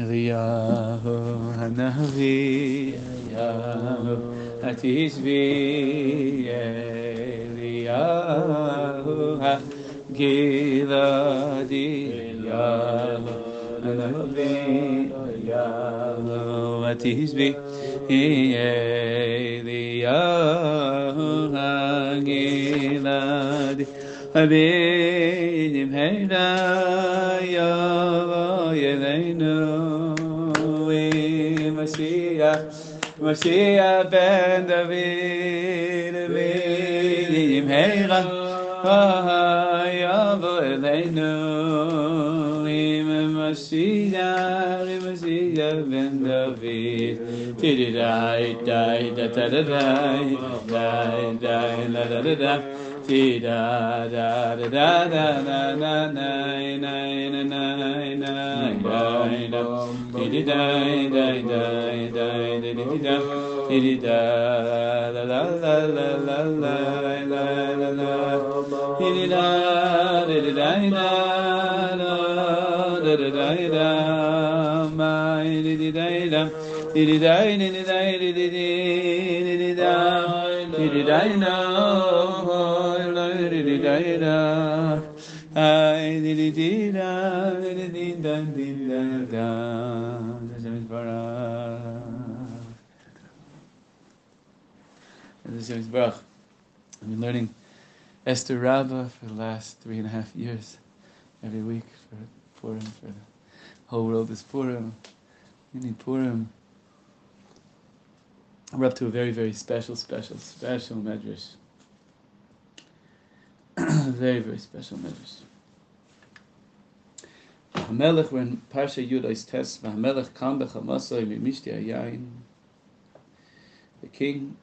Eliyahu Hanavi Eliyahu Hatishbi Eliyahu Hagiladi Eliyahu Hanavi Eliyahu Hatishbi Eliyahu Hagiladi Abinim Heidayahu Moshiach ben David, Vim Heira, Yavo Eleinu, Im Moshiach, Im Moshiach ben David, Tididai, dai, da da da da, dai, dai, da da da da, Ti da da da da da da da nai nai dai da ti di dai dai dai dai di di da ti di da la la la la la la la la la ti di da di di dai da da da da dai da mai di di dai da di di dai di di dai di di di di di da di di dai I've been learning Esther Rabbah for the last three and a half years, every week for Purim, for the whole world is Purim. We need Purim. We're up to a very, very special, special, special medrash. very, very special medrash. Hamelech, we're Parsha Yudais. Hamelech kam bechamasai mimishti ayayin. The king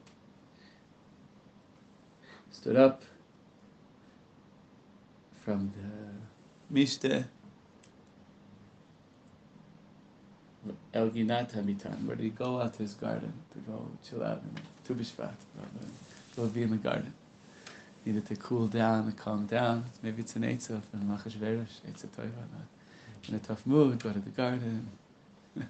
stood up from the mishte Elginat Hamitan. Where did he go out to his garden to go chill out in Tu B'Shvat, go be in the garden? Needed to cool down and calm down. Maybe it's an Eitzah from Machashverosh, Eitzah Toiva. In a tough mood, go to the garden.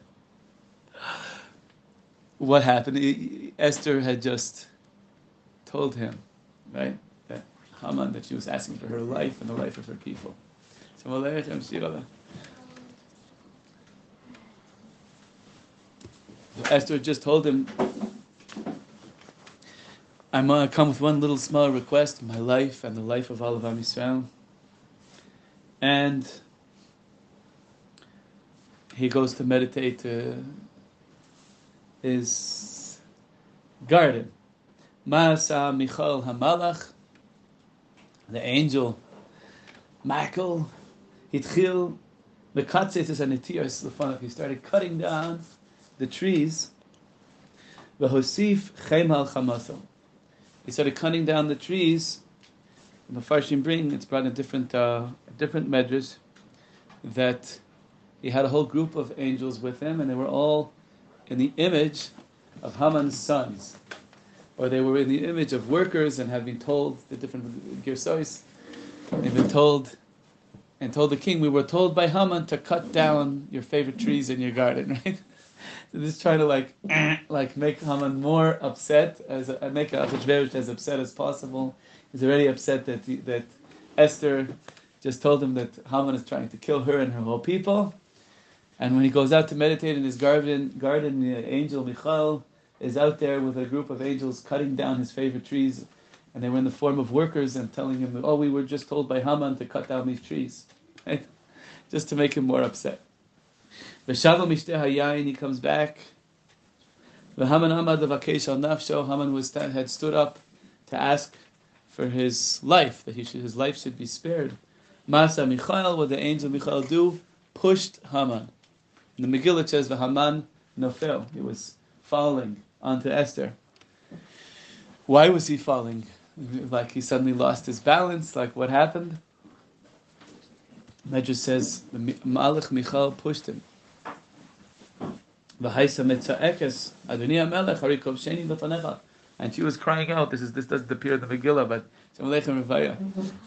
what happened? Esther had just told him, right, that Haman, that she was asking for her life and the life of her people. So Esther just told him, I'm come with one little small request, in my life and the life of all of Am Yisrael. And he goes to meditate to his garden. Masa Michal Hamalach, the angel, Michael, Hitchil, Mekatzetis Etias Lefanach. He started cutting down the trees. V'hosif Chem al. He started cutting down the trees. The Farshim bring it's brought in different uh, different measures that he had a whole group of angels with him, and they were all in the image of Haman's sons, or they were in the image of workers and had been told the different girsois. They've been told and told the king, we were told by Haman to cut down your favorite trees in your garden, right? This is trying to like like make Haman more upset, as uh, make Achashverosh as upset as possible. He's already upset that he, that Esther just told him that Haman is trying to kill her and her whole people. And when he goes out to meditate in his garden, garden the angel Michael is out there with a group of angels cutting down his favorite trees, and they were in the form of workers and telling him, "Oh, we were just told by Haman to cut down these trees," right? Just to make him more upset. V'shalom hayayin, he comes back. V'haman amad levakesh al nafsho, Haman was had stood up to ask for his life, that he should, his life should be spared. Masa Michael, what the angel Michael do, pushed Haman. In the Megillah says, Haman nofel, he was falling onto Esther. Why was he falling? Like he suddenly lost his balance, like what happened? Medrash says, the Malach Michael pushed him. And she was crying out. This is this doesn't appear in the Megillah, but.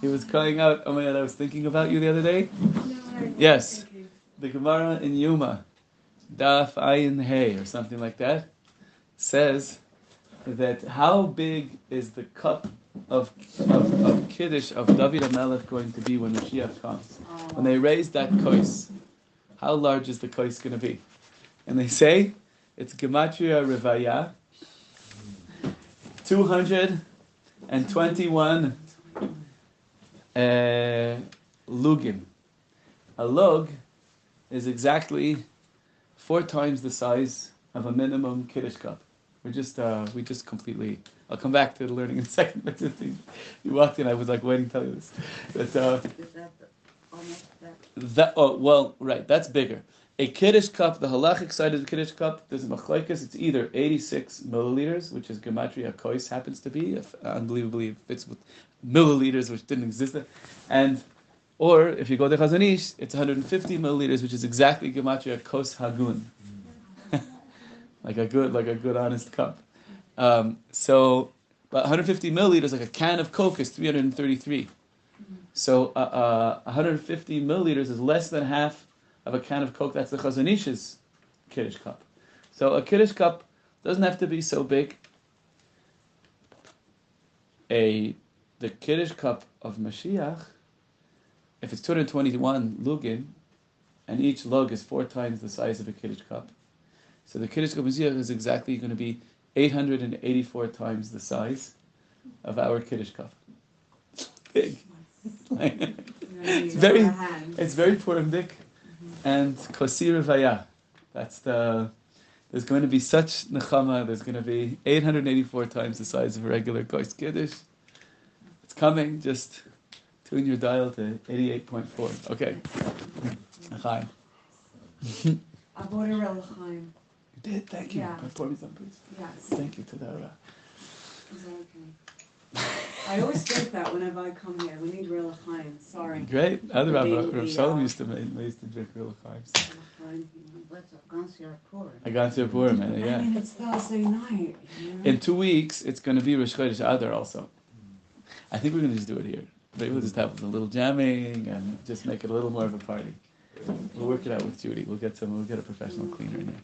He was crying out. Oh my God! I was thinking about you the other day. Yes, the Gemara in Yuma Daf Ayin Hey, or something like that, says that how big is the cup of, of, of Kiddush of David HaMelech going to be when Mashiach comes? When they raise that kois, how large is the kois going to be? And they say it's Gematria Revaya, 221 uh, lugim. A lug is exactly four times the size of a minimum kiddush cup. We just uh, we just completely. I'll come back to the learning in a second. But you walked in, I was like waiting to tell you this. But uh, that oh well right that's bigger. A kiddush cup, the halachic side of the kiddush cup, there's a machlokes. It's either 86 milliliters, which is gematria kois happens to be, if unbelievably fits with milliliters, which didn't exist, and or if you go to Chazon Ish, it's 150 milliliters, which is exactly gematria kos hagun, like a good, like a good honest cup. Um, so, but 150 milliliters, like a can of Coke, is 333. So, uh, uh, 150 milliliters is less than half of a can of Coke. That's the Chazon Ish's kiddush cup. So, a kiddush cup doesn't have to be so big. A the kiddush cup of Mashiach if it's 221 lugin, and each lug is four times the size of a kiddush cup, so the kiddush cup Mashiach is exactly going to be 884 times the size of our kiddush cup. Big. it's very, it's very purimdik, and kosir vaya. That's the. There's going to be such nechama. There's going to be 884 times the size of a regular kois kiddush. It's coming. Just Tune your dial to 88.4. Okay. Chaim. I bought a. You did? Thank you. Yeah. Pour me some, please. Yes. Thank you to the. Is that okay? I always think that whenever I come here. We need real Chaim. Sorry. Great. Other Rav The- Rav the, Shalom uh, used to make, used to drink real Chaims. Chaim. I got to a Purim, man. Yeah. I Yeah. mean, it's Thursday night. You know? In two weeks, it's going to be Rosh Chodesh Adar also. I think we're going to just do it here. Maybe we'll just have a little jamming and just make it a little more of a party. We'll work it out with Judy. We'll get some. We'll get a professional cleaner in there.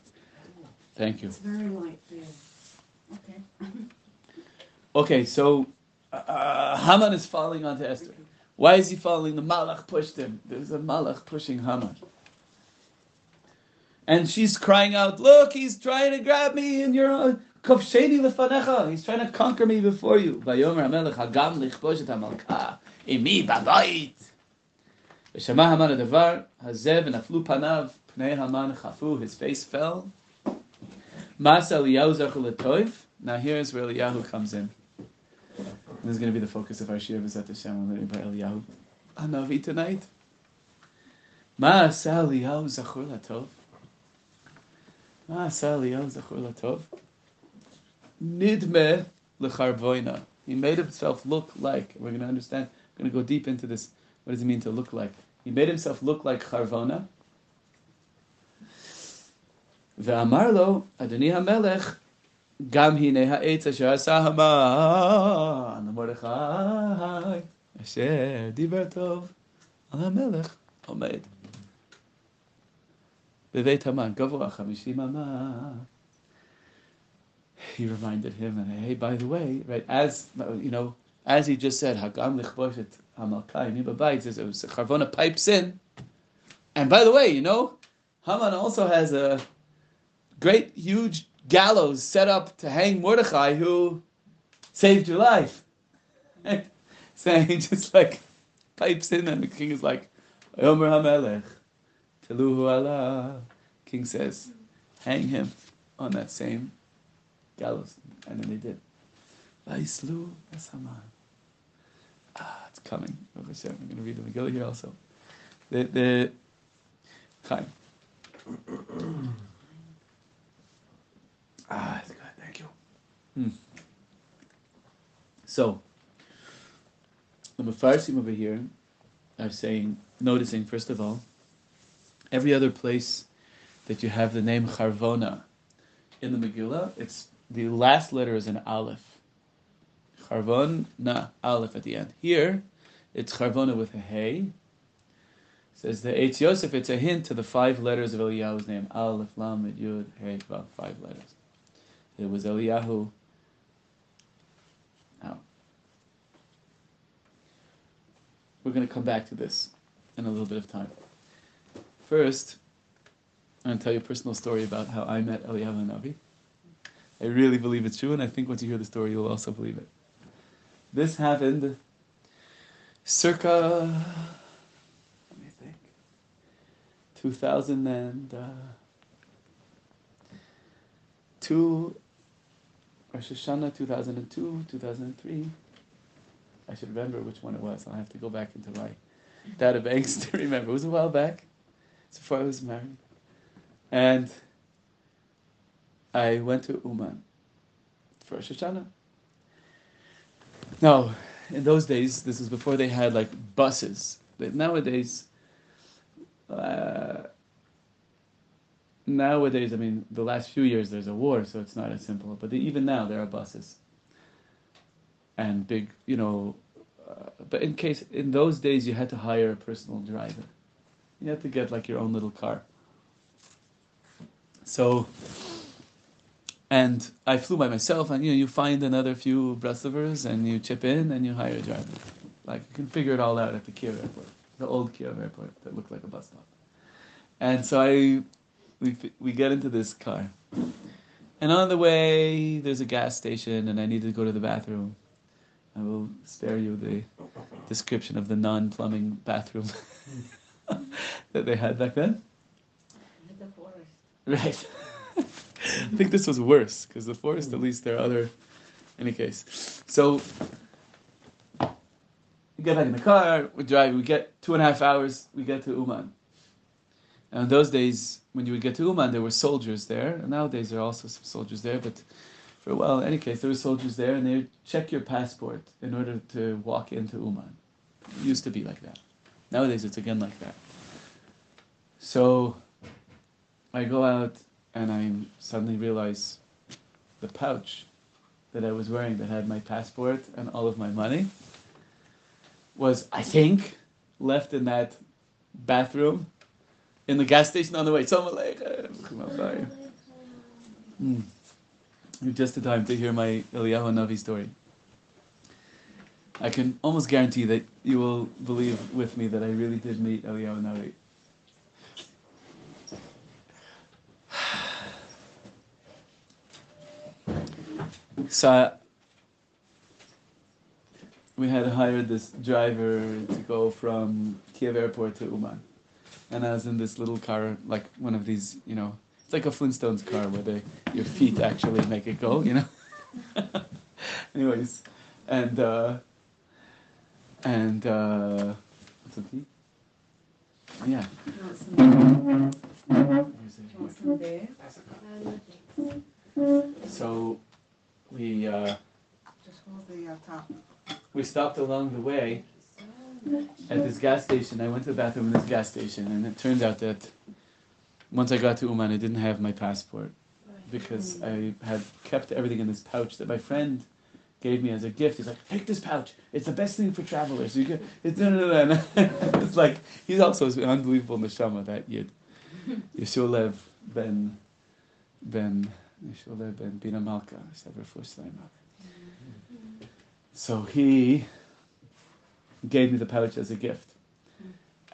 Thank you. Okay. so uh, Haman is falling onto Esther. Why is he falling? The Malach pushed him. There's a Malach pushing Haman. And she's crying out, Look, he's trying to grab me, and you're. Kofsheni lefanecha. He's trying to conquer me before you. Vayomer hamelech hagam lichposh et hamalka imi babayit. V'shema Haman adavar hazeh v'naflu panav pnei Haman chafu. His face fell Masa Eliyahu. Now here's where Eliyahu comes in. This is going to be the focus of our Shir V'zat Hashem. We're learning about Eliyahu. Hanavi tonight. Ma'asa Eliyahu zachor latov. Ma'asa Eliyahu zachor latov. Nidme lecharvoina. He made himself look like. We're going to understand. We're going to go deep into this. What does it mean to look like? He made himself look like Charvona. ואמר לו, אדוני המלך, גם הנה העץ אשר עשה המן למרדכי, אשר דיבר טוב על המלך עומד. בבית המן, גבוה חמישים אמה. He reminded him, and hey, by the way, right, as, you know, as he just said, Hagam lichboshet hamalkai mibabayit, says, Charvona pipes in, and by the way, you know, Haman also has a great, huge gallows set up to hang Mordechai, who saved your life. Saying just like pipes in, and the king is like, Omer Hamelech, Teluhu Allah. King says, hang him on that same gallows, and then they did. Vaislu es Haman. Ah, it's coming. I'm going to read the Megillah here also. The the Chaim. Ah, it's good. Thank you. Hmm. So, the Mefarsim over here are saying, noticing first of all, every other place that you have the name Charvona in the Megillah, it's the last letter is an Aleph. Charvon, na, Aleph at the end. Here, it's Charvona with a Hey. Says the Eitz Yosef, it's a hint to the five letters of Eliyahu's name. Aleph, Lamed, Yud, Hey, Vav, five letters. It was Eliyahu. Now, we're going to come back to this in a little bit of time. First, I'm going to tell you a personal story about how I met Eliyahu Navi. I really believe it's true, and I think once you hear the story, you'll also believe it. This happened circa let me think 2002, uh, Rosh Hashanah 2002, 2003. I should remember which one it was. I'll have to go back into my data banks to remember. It was a while back. It's before I was married. And I went to Uman for Rosh Hashanah. Now, in those days, this was before they had like buses. But nowadays, uh, nowadays, I mean, the last few years there's a war, so it's not as simple. But even now, there are buses and big, you know. Uh, but in case in those days, you had to hire a personal driver. You had to get like your own little car. So, and I flew by myself, and you know, you find another few Breslovers, and you chip in, and you hire a driver. Like you can figure it all out at the Kiev airport the old Kiev airport that looked like a bus stop. And so I, we, we get into this car. And on the way, there's a gas station, and I need to go to the bathroom. I will spare you the description of the non plumbing bathroom that they had back then. The forest. Right. I think this was worse, because the forest, at least, there are other. Any case. So we get back in the car, we drive, we get two and a half hours, we get to Uman. And in those days, when you would get to Uman, there were soldiers there. And nowadays, there are also some soldiers there. But for a while, in any case, there were soldiers there, and they would check your passport in order to walk into Uman. It used to be like that. Nowadays, it's again like that. So I go out, and I suddenly realize the pouch that I was wearing that had my passport and all of my money was, I think, left in that bathroom in the gas station on the way. Mm. Just the time to hear my Eliyahu Navi story. I can almost guarantee that you will believe with me that I really did meet Eliyahu Navi. So we had hired this driver to go from Kiev airport to Uman. And I was in this little car, like one of these, you know, it's like a Flintstones car where they, your feet actually make it go, you know? Anyways, and, uh, and, uh, what's the Yeah. Do you want some, do you want some beer? So we, uh, Just hold the uh, top. we stopped along the way at this gas station. I went to the bathroom in this gas station, and it turned out that once I got to Uman, I didn't have my passport because I had kept everything in this pouch that my friend gave me as a gift. He's like, "Take this pouch. It's the best thing for travelers." You get it's no, no, no, no. It's like he's also an unbelievable neshama that Yid, Yeshulev ben ben Yeshulev ben Bina Malka. Mm-hmm. So he gave me the pouch as a gift.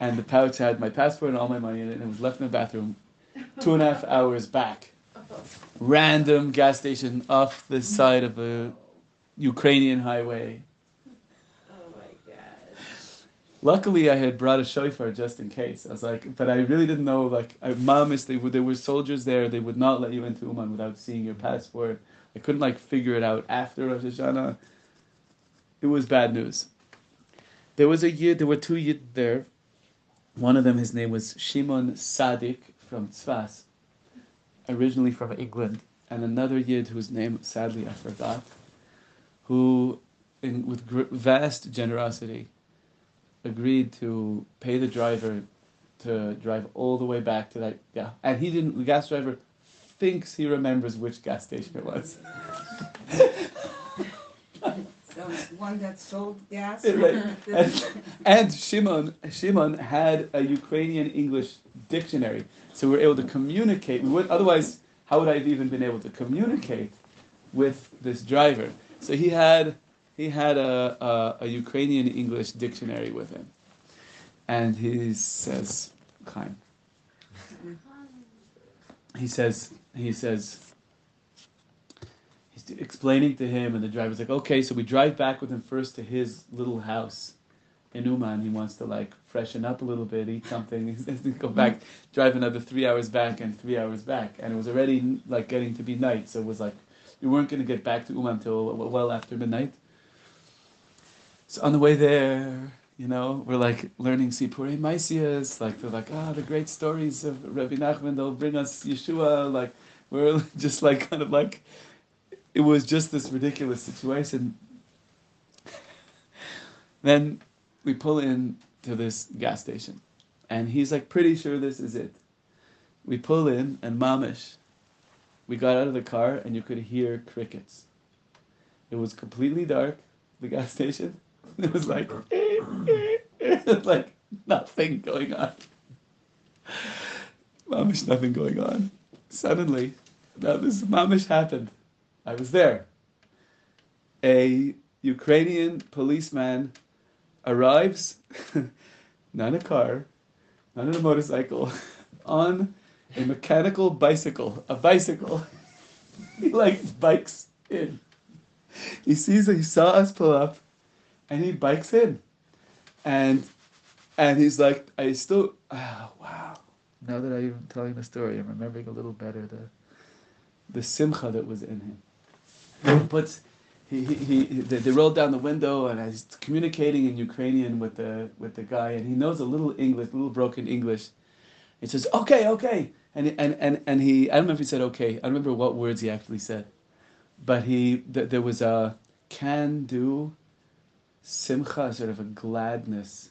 And the pouch had my passport and all my money in it, and it was left in the bathroom two and a half hours back. Random gas station off the side of a Ukrainian highway. Oh. Luckily, I had brought a shofar just in case. I was like, but I really didn't know. Like, I mamish, they would, there were soldiers there. They would not let you into Uman without seeing your passport. I couldn't like figure it out after Rosh Hashanah. It was bad news. There was a yid. There were two yid there. One of them, his name was Shimon Sadik from Tzfas, originally from England, and another yid whose name, sadly, I forgot, who, in, with vast generosity, agreed to pay the driver to drive all the way back to that. Yeah, and he didn't. The gas driver thinks he remembers which gas station it was. One that sold gas. Right. And, and Shimon, Shimon had a Ukrainian English dictionary, so we were able to communicate. We would otherwise, how would I have even been able to communicate with this driver? So he had he had a, a, a Ukrainian English dictionary with him, and he says, "Chaim." He says he says explaining to him, and the driver's like, "Okay, so we drive back with him first to his little house." in Uman, he wants to like freshen up a little bit, eat something, go back, drive another three hours back and three hours back. And it was already like getting to be night, so it was like we weren't going to get back to Uman until well after midnight. So on the way there, you know, we're like learning Sipurei Maisias, like they're like, ah, the great stories of Rabbi Nachman, they'll bring us Yeshua, like we're just like kind of like, it was just this ridiculous situation. Then we pull in to this gas station, and he's like pretty sure this is it. We pull in, and mamish, we got out of the car, and you could hear crickets. It was completely dark, the gas station. It was like, like nothing going on. Mamish, nothing going on. Suddenly, now this mamish happened. I was there. A Ukrainian policeman arrives, not in a car, not in a motorcycle, on a mechanical bicycle, a bicycle. he like bikes in. He sees he saw us pull up, and he bikes in, and and he's like, I still, oh, wow. Now that I'm telling the story, I'm remembering a little better the the simcha that was in him. But he, he, he, they, rolled down the window and he's communicating in Ukrainian with the with the guy and he knows a little English, a little broken English. He says, "Okay, okay," and and and and he I don't know if he said "okay." I don't remember what words he actually said, but he th- there was a can do, simcha, sort of a gladness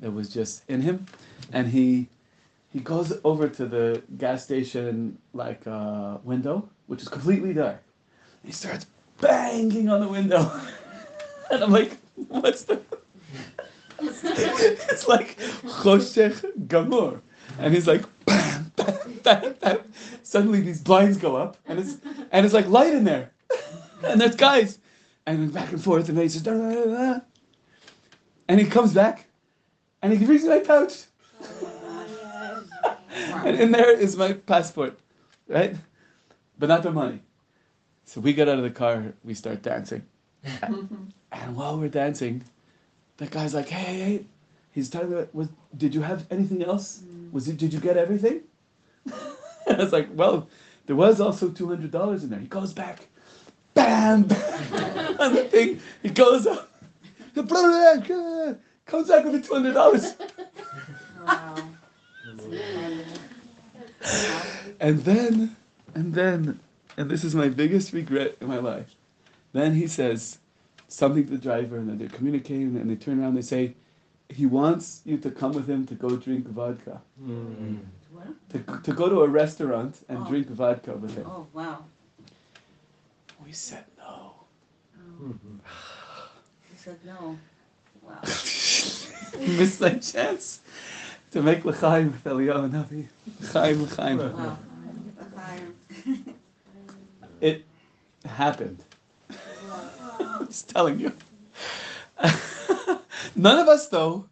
that was just in him, and he he goes over to the gas station like uh, window, which is completely dark. He starts banging on the window. and I'm like, what's the. it's like Choshech Gamur. And he's like, bam, bam, bam, bam. Suddenly these blinds go up, and it's and it's like light in there. and there's guys. And back and forth, and then he says, da, da, da. and he comes back, and he brings me my pouch. and in there is my passport, right? But not the money. So we get out of the car, we start dancing. and while we're dancing, the guy's like, hey, hey, hey. He's telling me, was, did you have anything else? Mm. Was it, did you get everything? and I was like, well, there was also $200 in there. He goes back, bam, bam, on the thing. He goes up, comes back with the $200. Wow. And then, and then, and this is my biggest regret in my life. Then he says something to the driver, and then they're communicating, and they turn around and they say, he wants you to come with him to go drink vodka. What? To, to go to a restaurant and Oh. drink vodka with him. Oh, wow. We said no. Oh. He said no. Wow. Missed my chance to make l'chaim with Eliyahu Navi. L'chaim, l'chaim. Wow. L'chaim. It happened. I'm just telling you. none of us, though,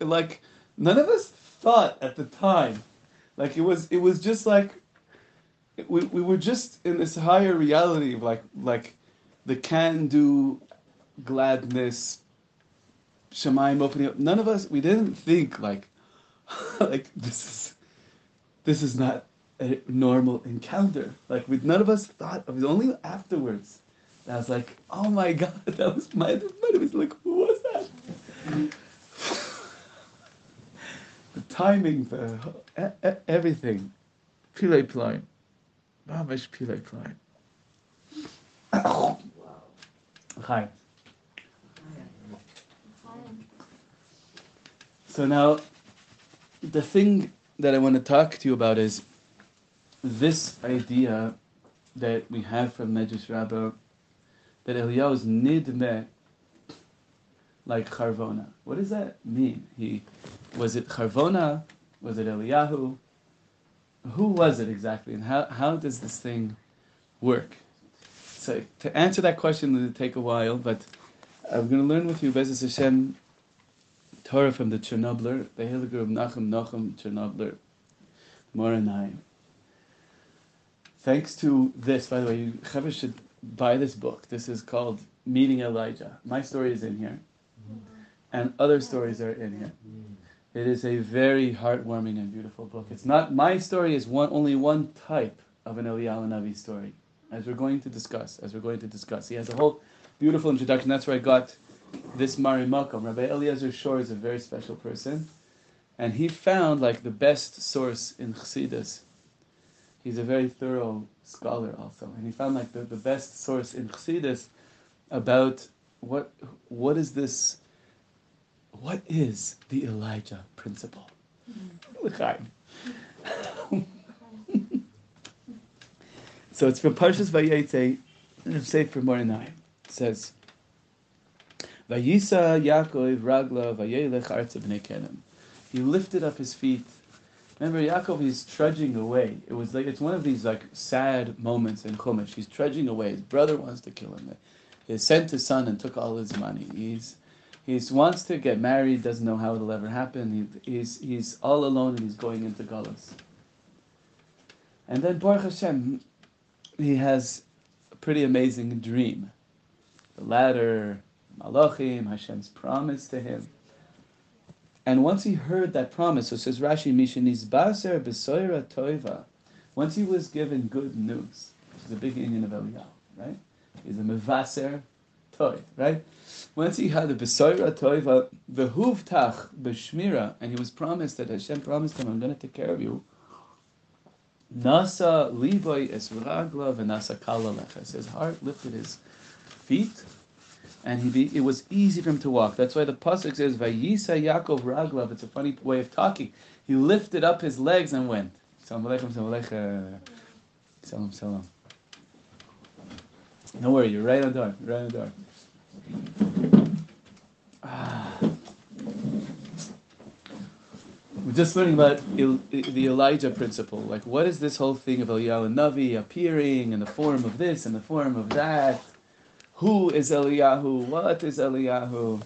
like none of us thought at the time, like it was. It was just like we we were just in this higher reality of like like the can-do gladness, Shemaim opening up. None of us. We didn't think like like this is this is not a normal encounter. Like we, none of us thought. Of it was only afterwards. that I was like, oh my god, that was my. It was like, who was that? the timing, e- everything. Pile Plein. Mamish Pile Plein. Hi. So now, the thing that I want to talk to you about is this idea that we have from Medrash Rabbah that Eliyahu is nidme like Charvona. What does that mean? He was it Charvona? Was it Eliyahu? Who was it exactly, and how, how does this thing work? So to answer that question will take a while, but I'm going to learn with you Bezos Hashem Torah from the Chernobler, the Hiligur of Nachum Nachum Chernobler, Moranayim. Thanks to this, by the way, you should buy this book. This is called Meeting Elijah. My story is in here, and other stories are in here. It is a very heartwarming and beautiful book. It's not my story is one only one type of an Eliyahu Navi story, as we're going to discuss. As we're going to discuss, he has a whole beautiful introduction. That's where I got this Mari Makom. Rabbi Eliezer Shore is a very special person, and he found like the best source in Chassidus. He's a very thorough scholar also, and he found like the, the best source in Chassidus about what what is this what is the Elijah principle? L'chaim. so it's from Parshas Vayetze, Sefer Morinai. It says, Vayisa Yaakov Ragla Vayelech Arza B'nei. He lifted up his feet. Remember, Yaakov is trudging away. It was like it's one of these like sad moments in Chumash. He's trudging away. His brother wants to kill him. He sent his son and took all his money. He's he wants to get married, doesn't know how it'll ever happen. He, he's, he's all alone and he's going into Galus. And then Baruch Hashem, he has a pretty amazing dream. The ladder, Malachim, Hashem's promise to him. And once he heard that promise, so says Rashi, Mishanis Baser Besoira Toiva, once he was given good news, which is a big inyan of Eliyahu, right? He's a Mevaser Toiv, right? Once he had the Besoira Toiva, the Huvtach Beshmira, and he was promised that Hashem promised him, I'm going to take care of you. Nasa Liboy Esragla Nasa Kalaleches. His heart lifted his feet, and he be, it was easy for him to walk. That's why the pasuk says Vayisa Yaakov Raglav. It's a funny way of talking. He lifted up his legs and went. Salam alaikum, salam alaikum, salam salam. Don't worry, you're right on the door. Right on the door. Ah. We're just learning about the Elijah principle. Like, what is this whole thing of Eliyahu Navi appearing in the form of this and the form of that? Who is Eliyahu? What is Eliyahu?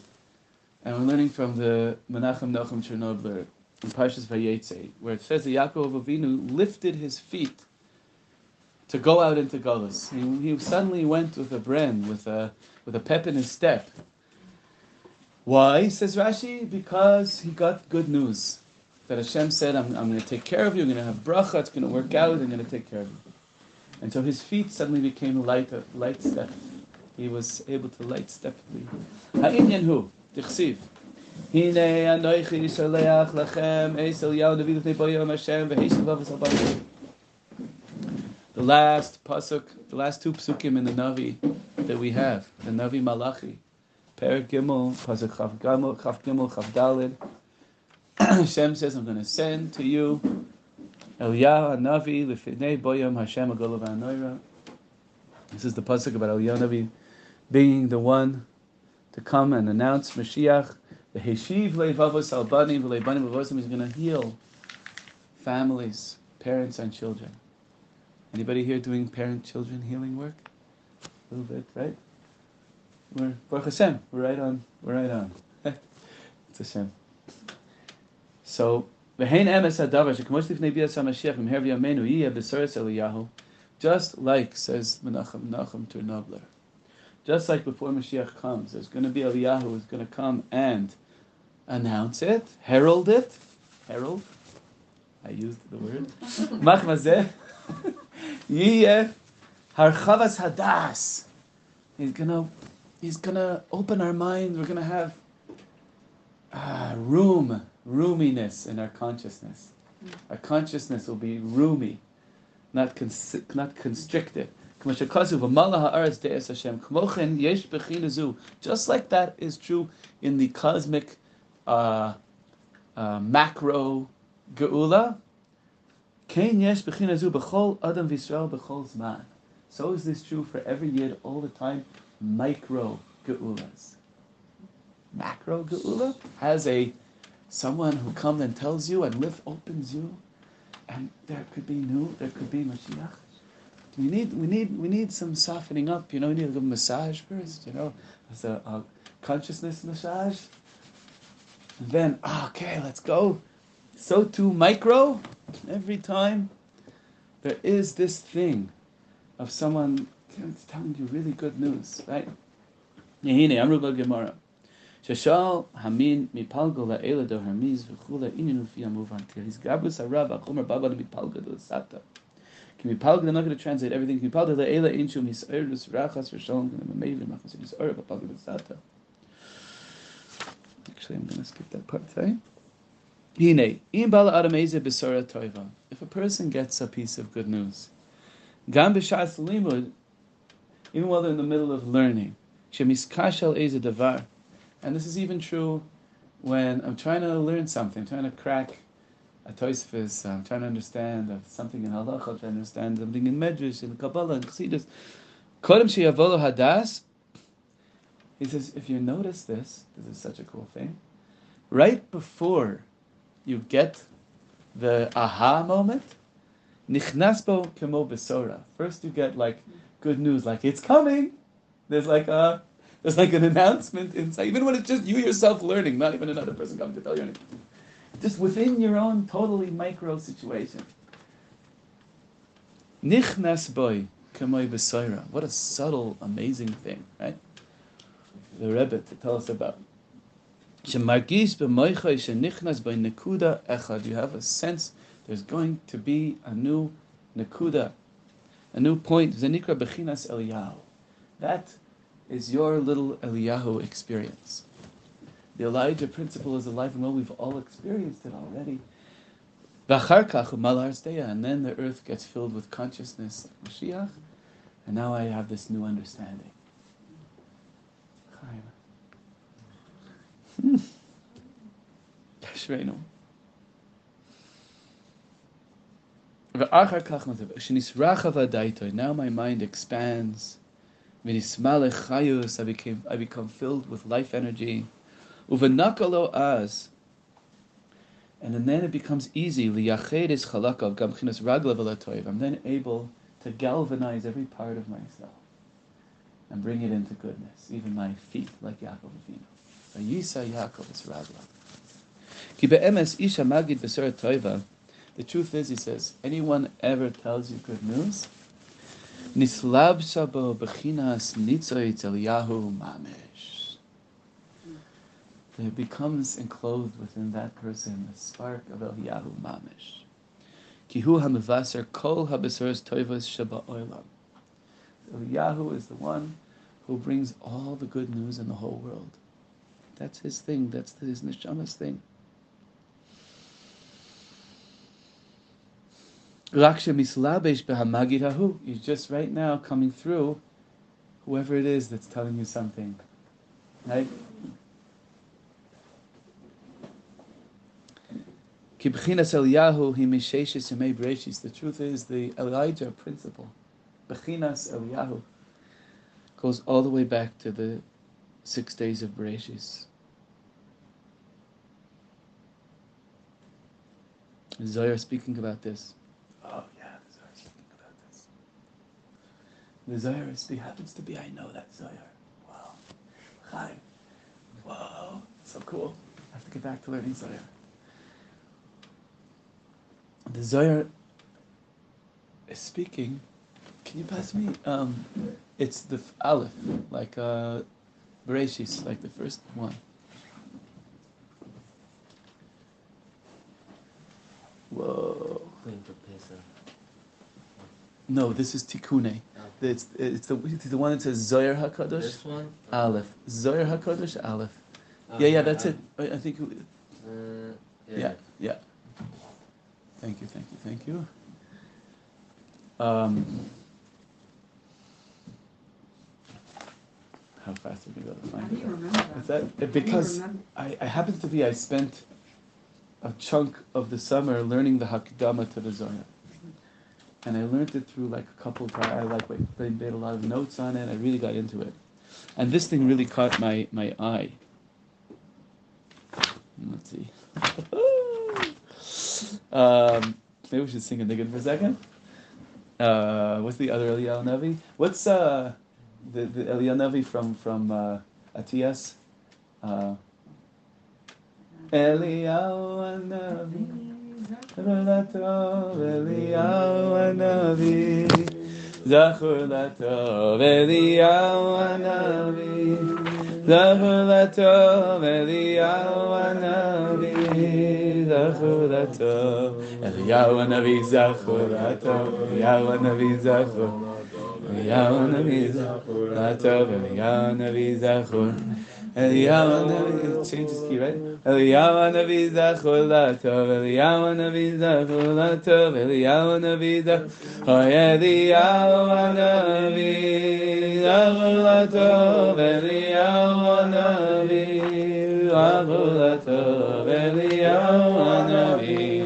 And we're learning from the Menachem Nachum Chernobler in Parshas Vayetze, where it says that Yaakov Avinu lifted his feet to go out into Golas. He, he suddenly went with a bren, with a with a pep in his step. Why, says Rashi? Because he got good news. That Hashem said, I'm, I'm going to take care of you, I'm going to have bracha, it's going to work out, I'm going to take care of you. And so his feet suddenly became light, light step. He was able to light step. Ha'inyan hu, tichsiv. Hine anoichi shaleach lachem eis Eliyahu Navi l'fnei boyam Hashem v'heishav avos al the last pasuk, the last two psukim in the Navi that we have, the Navi Malachi, Per Gimel, pasuk Chav Gimel, Chav Gimel, Chav Dalid. Hashem says, "I'm going to send to you Eliyahu Navi lefidnei boyam Hashem agolav anoira." This is the pasuk about Eliyahu Navi being the one to come and announce Mashiach. The Heshiv levavos albanim v'leibanim v'vosim is going to heal families, parents, and children. Anybody here doing parent-children healing work? A little bit, right? We're Baruch Hashem. We're right on. We're right on. it's Hashem. So. Just like says Menachem Nachum Chernobler, just like before Mashiach comes, there's going to be Eliyahu who's going to come and announce it, herald it, herald. I used the word. Machmazeh. Yiyeh harchavas hadas. He's gonna, he's gonna open our minds. We're gonna have ah, room, roominess in our consciousness. Our consciousness will be roomy, not cons- not constricted. Just like that is true in the cosmic uh, uh, macro geula, so is this true for every yid all the time micro geulas. Macro geula has a someone who comes and tells you and lift opens you, and there could be new, there could be Mashiach. We need, we need, we need some softening up. You know, we need a little massage first. You know, as a, a consciousness massage. And then, ah, okay, let's go. So to micro. Every time there is this thing of someone telling you really good news, right? Yehine Amruba Gemara. Shashal Hamin Mipalgo Hermes Gabus Baba Mipalgo Sata. Can. They're not going to translate everything. Rachas machas. Actually, I'm going to skip that part. Sorry. Hine im bala toiva. If a person gets a piece of good news, gam limud, even while they're in the middle of learning, eze and this is even true when I'm trying to learn something, I'm trying to crack a Tosfos, I'm trying to understand something in Halacha, trying to understand something in Medrash, in Kabbalah, in Chassidus. Kodem sheyavolo hadas, he says, if you notice this, this is such a cool thing, right before you get the aha moment, nichnasbo kemo besora. First you get like good news, like it's coming. There's like a there's like an announcement inside, even when it's just you yourself learning, not even another person coming to tell you anything. Just within your own totally micro situation. Nichnas boy. What a subtle, amazing thing, right? The Rebbe to tell us about. Shemargis b'moichoy shenichnas by nekuda echad. You have a sense there's going to be a new nekuda, a new point. Zenikra bechinas Eliyahu. That is your little Eliyahu experience. The Elijah principle is alive and well. We've all experienced it already. And then the earth gets filled with consciousness Mashiach, and now I have this new understanding. Ashreinu. Hmm. Now my mind expands. I became I become filled with life energy. Uvenakalo az. And then it becomes easy. I'm then able to galvanize every part of myself and bring it into goodness, even my feet, like Yaakov Avinu. Vayisa Yaakov is ragla. Ki be'emes isha magid toiva. The truth is, he says, anyone ever tells you good news, nislab shabo bechinas nitzoyt Eliyahu mamish. It becomes enclosed within that person a spark of Eliyahu mamish. Kihu hamivaser kol habeseres toivas shaba oilam. Eliyahu is the one who brings all the good news in the whole world. That's his thing. That's his neshama's thing. He's just right now coming through whoever it is that's telling you something. Right? The truth is the Elijah principle, Bechinas Eliyahu, goes all the way back to the six days of Bereshis. Zohar speaking about this. Oh yeah, the Zohar speaking about this. The Zohar is, happens to be, I know that Zohar. Wow. Hi. Whoa, so cool. I have to get back to learning Zohar. The Zohar is speaking. Can you pass me? Um, it's the Aleph, like uh, Bereshis, like the first one. Whoa. No, this is Tikune. It's, it's, the, it's the one that says Zohar HaKadosh. This one? Aleph. Zohar HaKadosh, Aleph. Oh, yeah, yeah, that's it. I, I think. Uh, Yeah, yeah. yeah. Thank you, thank you, thank you. Um, how fast did we go to How find do it? you remember that? Is that How do you because remember? I, I happen to be I spent a chunk of the summer learning the Hakdama to the Zohar. And I learned it through like a couple of I like wait, they made a lot of notes on it. I really got into it. And this thing really caught my, my eye. Let's see. um, maybe we should sing a niggun for a second. Uh, what's the other Eliyahu Navi? What's uh, the, the Eliyahu Navi from, from uh, Atias? Uh, Eliyahu Navi. לטוב אליהו הנביא, זכור לטוב אליהו הנביא, זכור לטוב אליהו הנביא, Eliyahu Navi Zachor Latov, Eliyahu Navi Zachor Latov, Eliyahu Navi Zachor Latov, Eliyahu Navi Zachor Latov, ونبي.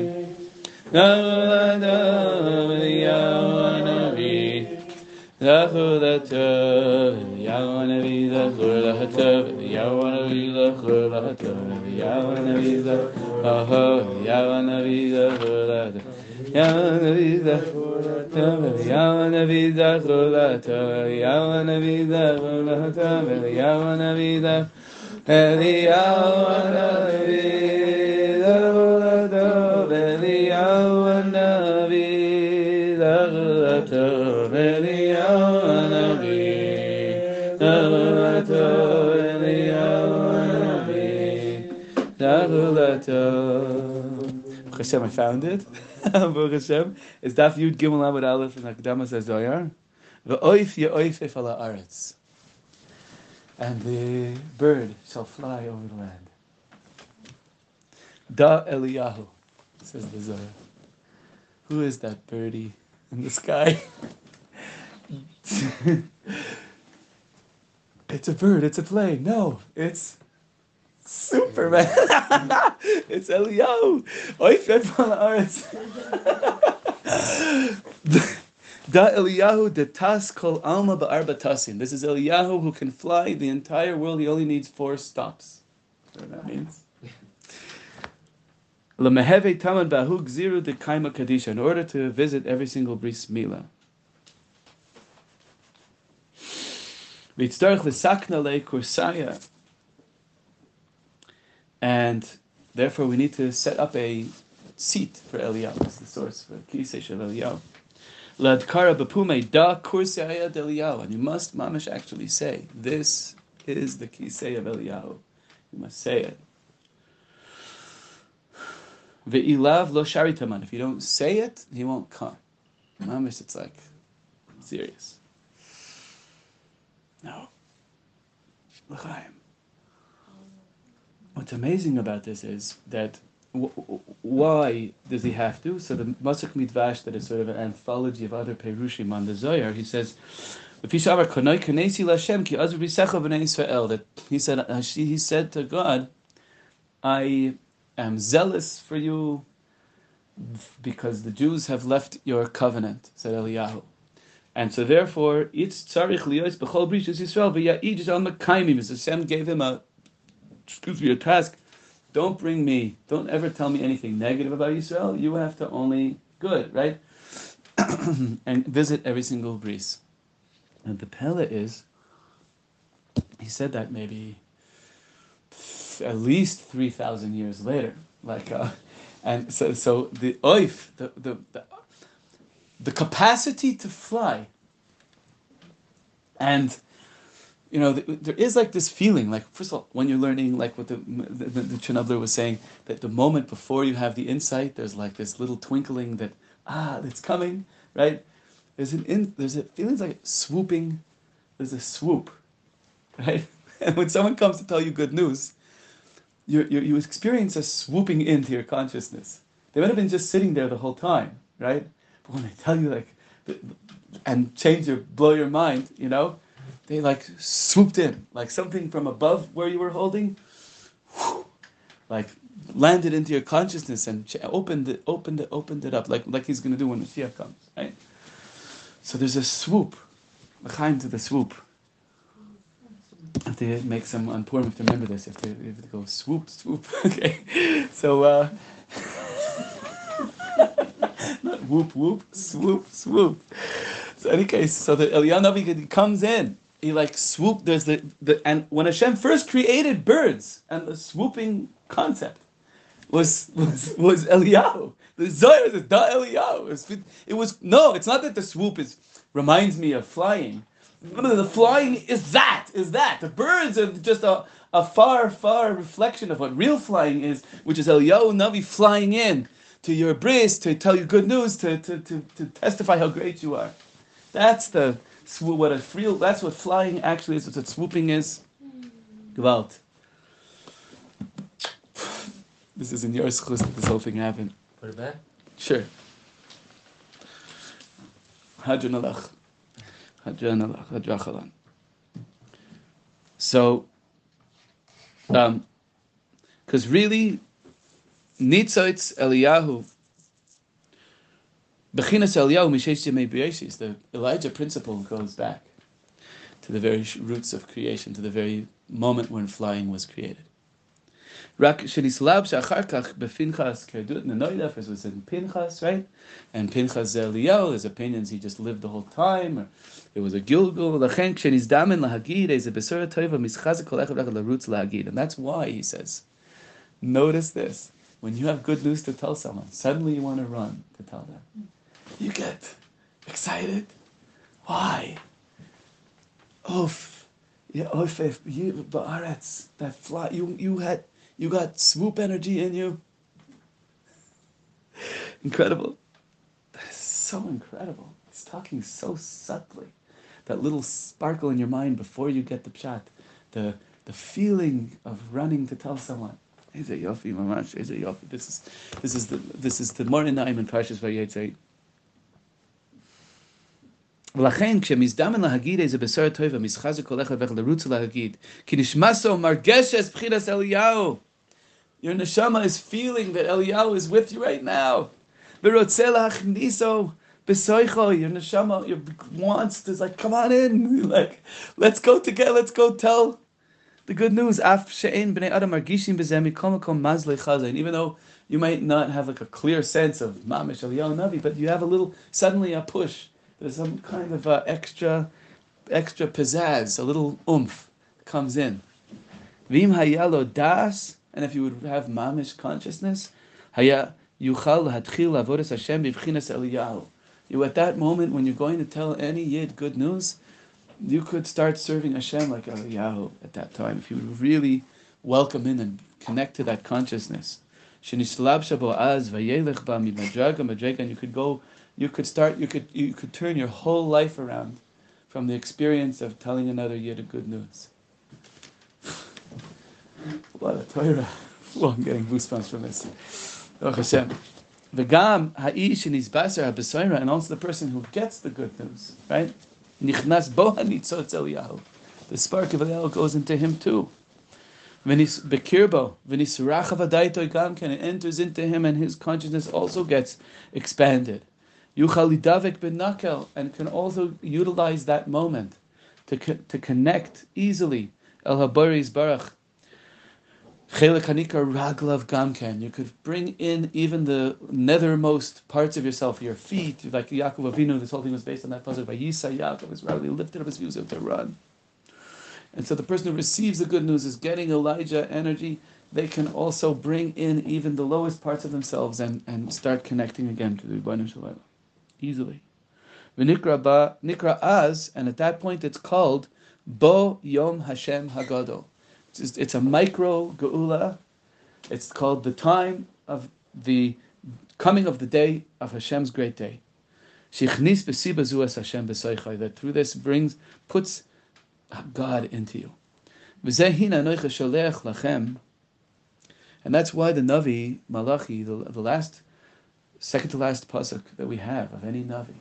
مولد أنبياء ونبي. ذكر التوب يا نبي ذكر له التوب يا نبي ذكر له التوب يا نبي ذكر يا نبي ذكر له يا نبي ذكر تامر يا نبي ذاك لا تامر يا نبي ذاك لا تامر يا نبي ذاك يا نبي والنبي ذرة لي والنبي ذرة لي والنبي Hashem, I found it. Baruch Hashem. It's Daf Yud Gimel Amud Aleph and Hakdamas Azoyar. Ve'Oif ye'oif if ala aretz. And the bird shall fly over the land. Da Eliyahu says the Zohar. Who is that birdie in the sky? it's a bird, it's a plane. No, it's Superman. it's Eliyahu. Da Eliyahu de tas kol alma ba'arba tasin. This is Eliyahu who can fly the entire world. He only needs four stops. What that means? Kaima kadisha. In order to visit every single bris mila. Vitzdarch lesakna le kursaya. And therefore we need to set up a seat for Eliyahu. That's the source for Kisei Shel Eliyahu. Ladkara bapume da kursaya Eliyahu. And you must, mamish, actually say, this is the Kisei of Eliyahu. You must say it. Ve'ilav lo sharitaman. If you don't say it, he won't come. Mamish, it's like serious. No. What's amazing about this is that w- w- why does he have to? So the Masuk Midvash, that is sort of an anthology of other Perushim on the Zohar, he says, he said, he said to God, I am zealous for you because the Jews have left your covenant, said Eliyahu. And so therefore, it's tzarich liyos b'chol brishas Yisrael v'ya'idish al mekaimim. So Hashem gave him a, excuse me, a task. Don't bring me, don't ever tell me anything negative about Yisrael. You have to only good, right? and visit every single bris. And the pella is, he said that maybe at least 3,000 years later. Like, uh, and so, so the oif, the, the, the, the capacity to fly, and you know, th- there is like this feeling, like first of all, when you're learning, like what the the, the, was saying, that the moment before you have the insight, there's like this little twinkling that ah, it's coming, right? There's an in, there's a feelings like swooping, there's a swoop, right? And when someone comes to tell you good news, you you you experience a swooping into your consciousness. They might have been just sitting there the whole time, right? But when they tell you like, and change your blow your mind, you know, they like swooped in, like something from above where you were holding, whew, like landed into your consciousness and opened it, opened it, opened it up, like like he's going to do when Mashiach comes, right? So there's a swoop, behind to the swoop. Have to make some on Purim. Have to remember this. Have to, have to go swoop, swoop. okay, so uh, not whoop, whoop, swoop, swoop. So any case, so the Eliyahu comes in. He like swoop. There's the, the and when Hashem first created birds and the swooping concept was was was Eliyahu. The Zohar is da Eliyahu. It was, it was no. It's not that the swoop is reminds me of flying. The flying is that, is that. The birds are just a, a far, far reflection of what real flying is, which is Eliyahu Navi flying in to your bris to tell you good news, to, to, to, to testify how great you are. That's the what a real. That's what flying actually is. What swooping is. Gewalt. This is in your schus that this whole thing happened. Put it back. Sure. Hadran alach. So, um, because really, Nitzotz Eliyahu, Bechinas Eliyahu Yemei the Elijah principle goes back to the very roots of creation, to the very moment when flying was created. Rak shenislab shachar kach befinchas kerdut nenoidaf, as was in Pinchas, right? And Pinchas Eliyahu, his opinions he just lived the whole time, it was a Gilgul. Lachen kshenizdamim lahagid, is a besura tova mischazik kol echad larutz lahagid. And that's why, he says, notice this, when you have good news to tell someone, suddenly you want to run to tell them. You get excited. Why? Oof. Yeah, oof, if you, ba'aretz, that fly, you, you had, you got swoop energy in you. Incredible. So incredible. It's talking so subtly. That little sparkle in your mind before you get the shot. The, the feeling of running to tell someone. Is it yofi, mamash? Is it yofi? This is this is the this is the Me'or Einayim in Parshas Vayetzei. ולכן כשמזדמן להגיד איזה בשר טוב ומסחזק הולך לבך לרוץ להגיד כי נשמסו מרגשת בחינס אליהו Your neshama is feeling that Eliyahu is with you right now. ורוצה להכניסו besoicho. Your neshama your wants to like, come on in. Like, let's go together. Let's go tell the good news. Af she'en bnei adam margishim b'zeh mikol makom mazle chazayin. Even though you might not have like a clear sense of mamish Eliyahu Navi, but you have a little suddenly a push. There's some kind of uh, extra, extra pizzazz, a little oomph comes in. Vim hayalo das, and if you would have mamish consciousness, haya yuchal hatchil Hashem b'vchinas Eliyahu. You at that moment when you're going to tell any yid good news, you could start serving Hashem like Eliyahu at that time if you would really welcome in and connect to that consciousness. And you could go you could start you could you could turn your whole life around from the experience of telling another yid a good news. what a Torah. Well, I'm getting goosebumps from this. Baruch Hashem. V'gam ha'ish nizbaser ha'besoira, and also the person who gets the good news, right? Nichnas bo hanitzot Eliyahu. The spark of Eliyahu goes into him too. V'nis bekirbo, gam it enters into him, and his consciousness also gets expanded. Yuchal lidavek ben nakel, and can also utilize that moment to to connect easily. El habari's barach. Chelek hanika raglav gamken. You could bring in even the nethermost parts of yourself, your feet, like Yaakov Avinu. This whole thing was based on that puzzle by Yisa Yaakov. Israel lifted up his views to run. And so the person who receives the good news is getting Elijah energy. They can also bring in even the lowest parts of themselves and, and start connecting again to the Rebbeinu Shalom easily. V'nikra ba nikra az, and at that point it's called Bo Yom Hashem Hagadol. It's, it's a micro geula. It's called the time of the coming of the day of Hashem's great day. Shichnis b'siba zuas Hashem b'soichai. That through this brings puts God into you. And that's why the Navi Malachi, the, the last second to last pasuk that we have of any navi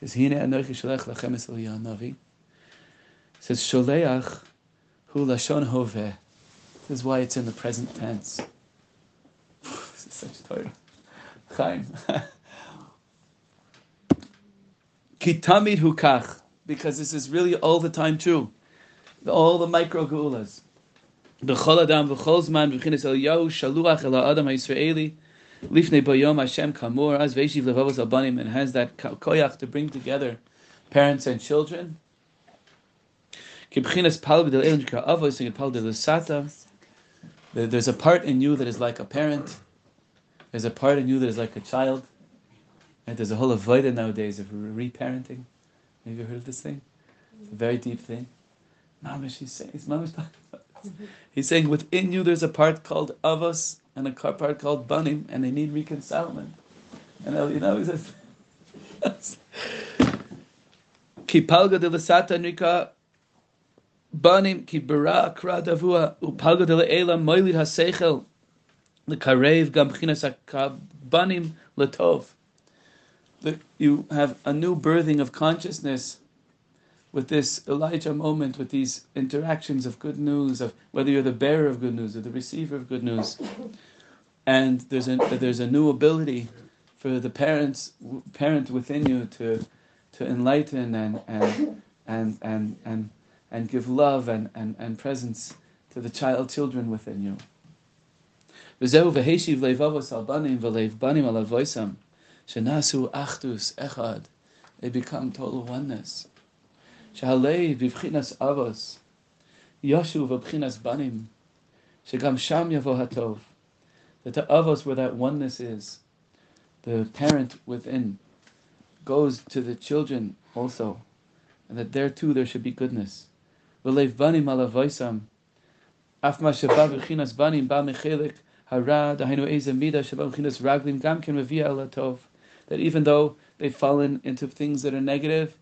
is Hine Anochi Sholech Lachem Es Navi. Says Sholeach Hu Lashon Hoveh. This is why it's in the present tense. this is such Torah. Chaim. Kitamid Hukach. Because this is really all the time true. all the micro geulas. B'chol adam v'chol zman v'chinas Eliyahu shaluach el ha'adam ha'Yisraeli lifnei bayom Hashem kamor az ve'ishiv levavos albanim and has that ko- koyach to bring together parents and children. Kibchinas pal b'del jika avos and pal b'del sata. There's a part in you that is like a parent. There's a part in you that is like a child. And there's a whole avoida nowadays of reparenting. Have you heard of this thing? It's a very deep thing. Mamish, he's saying, he's, mamish, he's saying within you there's a part called avos and a car- part called banim, and they need reconcilement. And uh, you know, he says, Ki palga de lasata nika banim ki bara kra davua upalga de leela moilid hasechel lekarev gam bchinas banim. That you have a new birthing of consciousness with this Elijah moment, with these interactions of good news, of whether you're the bearer of good news or the receiver of good news, and there's a there's a new ability for the parents parent within you to to enlighten and and and and and, and give love and, and, and presence to the child children within you. וזהו והשיב לבבוס על בנים ולב בנים על אבויסם, שנעשו אחדוס אחד, they become total oneness. שהלב בבחינס אבוס, יושו בבחינס בנים, שגם שם יבוא הטוב. the avos where that oneness is, the parent within, goes to the children also, and that there too there should be goodness. That even though they've fallen into things that are negative,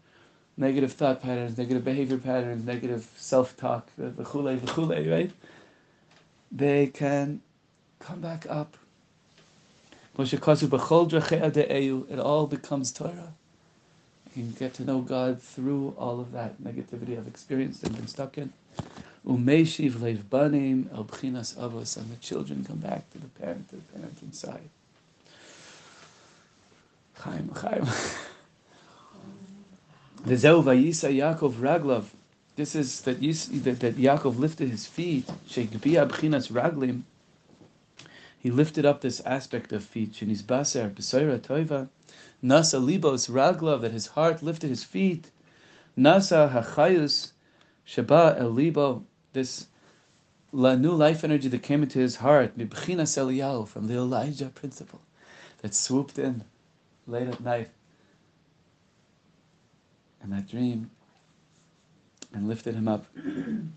negative thought patterns, negative behavior patterns, negative v'chulei v'chulei, right? They can come back up. It all becomes Torah. You can get to know God through all of that negativity I've experienced and been stuck in. Banim and the children come back to the parent, to the parent inside. Chaim, Chaim. V'zeu Yaakov raglav. This is that, Yis, that, that Yaakov lifted his feet. Shegbia b'chinas raglim. He lifted up this aspect of feet. Shenis baser b'soira toiva. Nasa libos raglav. That his heart lifted his feet. Nasa hachayus shaba el libo. This la new life energy that came into his heart. Mibchinas Eliyahu from the Elijah principle that swooped in late at night in that dream and lifted him up and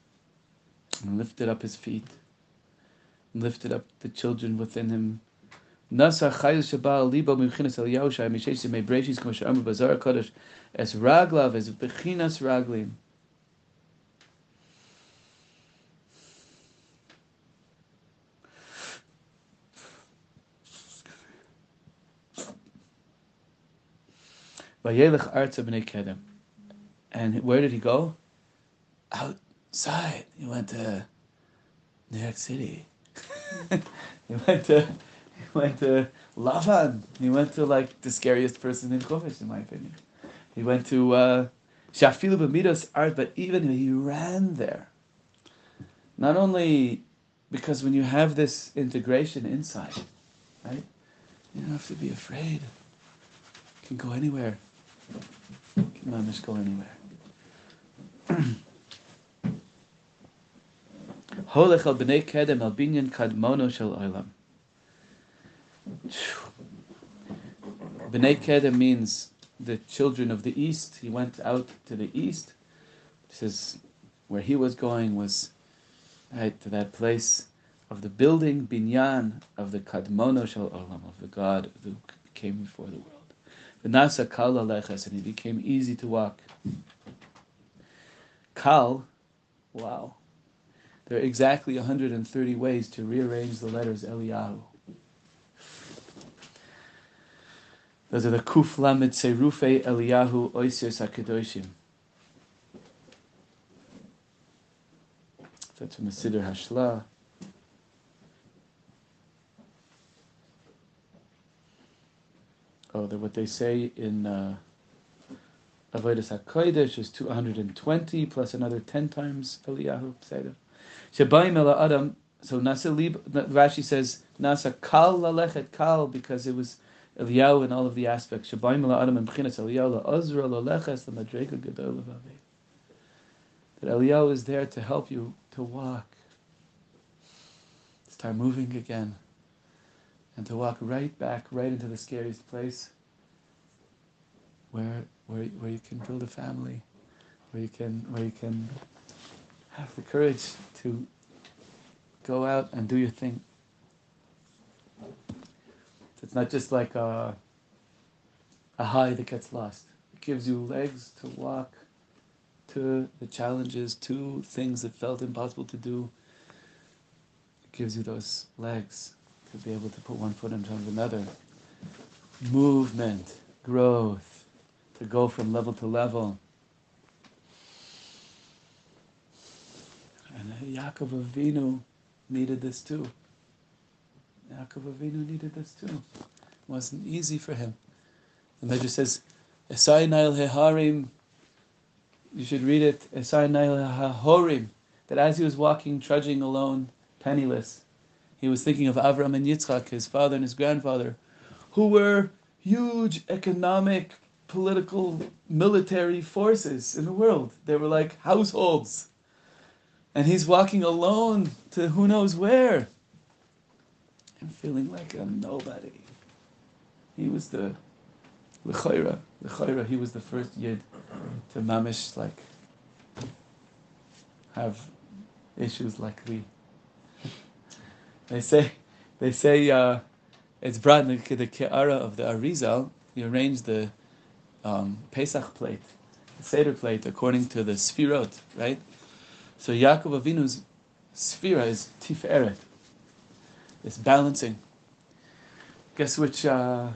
lifted up his feet lifted up the children within him. Nasa libo she'amu bazar kodesh es raglav es bechinas raglim. Vayelech kedem. And where did he go? Outside. He went to New York City. he went to he went to Lavan. He went to like the scariest person in Chumash, in my opinion. He went to uh, Shafilu b'midas art, but even he ran there. Not only because when you have this integration inside, right, you don't have to be afraid. You can go anywhere. You can mamish go anywhere. Holech al b'nei kedem al binyan kadmono shel olam. B'nei kedem means the children of the east. He went out to the east. This is where he was going was right to that place of the building binyan of the kadmono shel olam of the God who came before the world. V'nasa kal aleches, and he became easy to walk. Kal, wow. There are exactly 130 ways to rearrange the letters Eliyahu. Those are the Kuf Lamed Serufe Eliyahu Oisir Sakedoshim. That's from the Siddur Hashla. Oh, the, what they say in uh, Avodas HaKodesh is 220 plus another 10 times Eliyahu. Peseder. Adam. So Nasa Lib, Rashi says Nasa Kal Lalechet Kal because it was Eliyahu in all of the aspects. Shebayim Ela Adam and Bchinas Eliyahu LaOzra LaLeches LaMadrega Gedol Levavi. That Eliyahu is there to help you to walk. Start moving again. And to walk right back, right into the scariest place where where, where you can build a family, where you can where you can have the courage to go out and do your thing. It's not just like a, a high that gets lost. It gives you legs to walk to the challenges, to things that felt impossible to do. It gives you those legs to be able to put one foot in front of another. Movement, growth, to go from level to level. And Yaakov Avinu needed this too. Yaakov Avinu needed this too. It wasn't easy for him. The Medrash says, Esai Nail Heharim, you should read it, Esai Nail Heharim, that as he was walking, trudging alone, penniless, he was thinking of Avram and Yitzchak, his father and his grandfather, who were huge economic, political, military forces in the world. They were like households. And he's walking alone to who knows where. And feeling like a nobody. He was the L'chaira, L'chaira, he was the first Yid to mamish like have issues like we. They say, they say uh, it's brought in the, the Ke'ara of the Arizal. You arrange the um, Pesach plate, the Seder plate, according to the Sfirot, right? So Yaakov Avinu's Sfira is Tiferet. It's balancing. Guess which? Uh,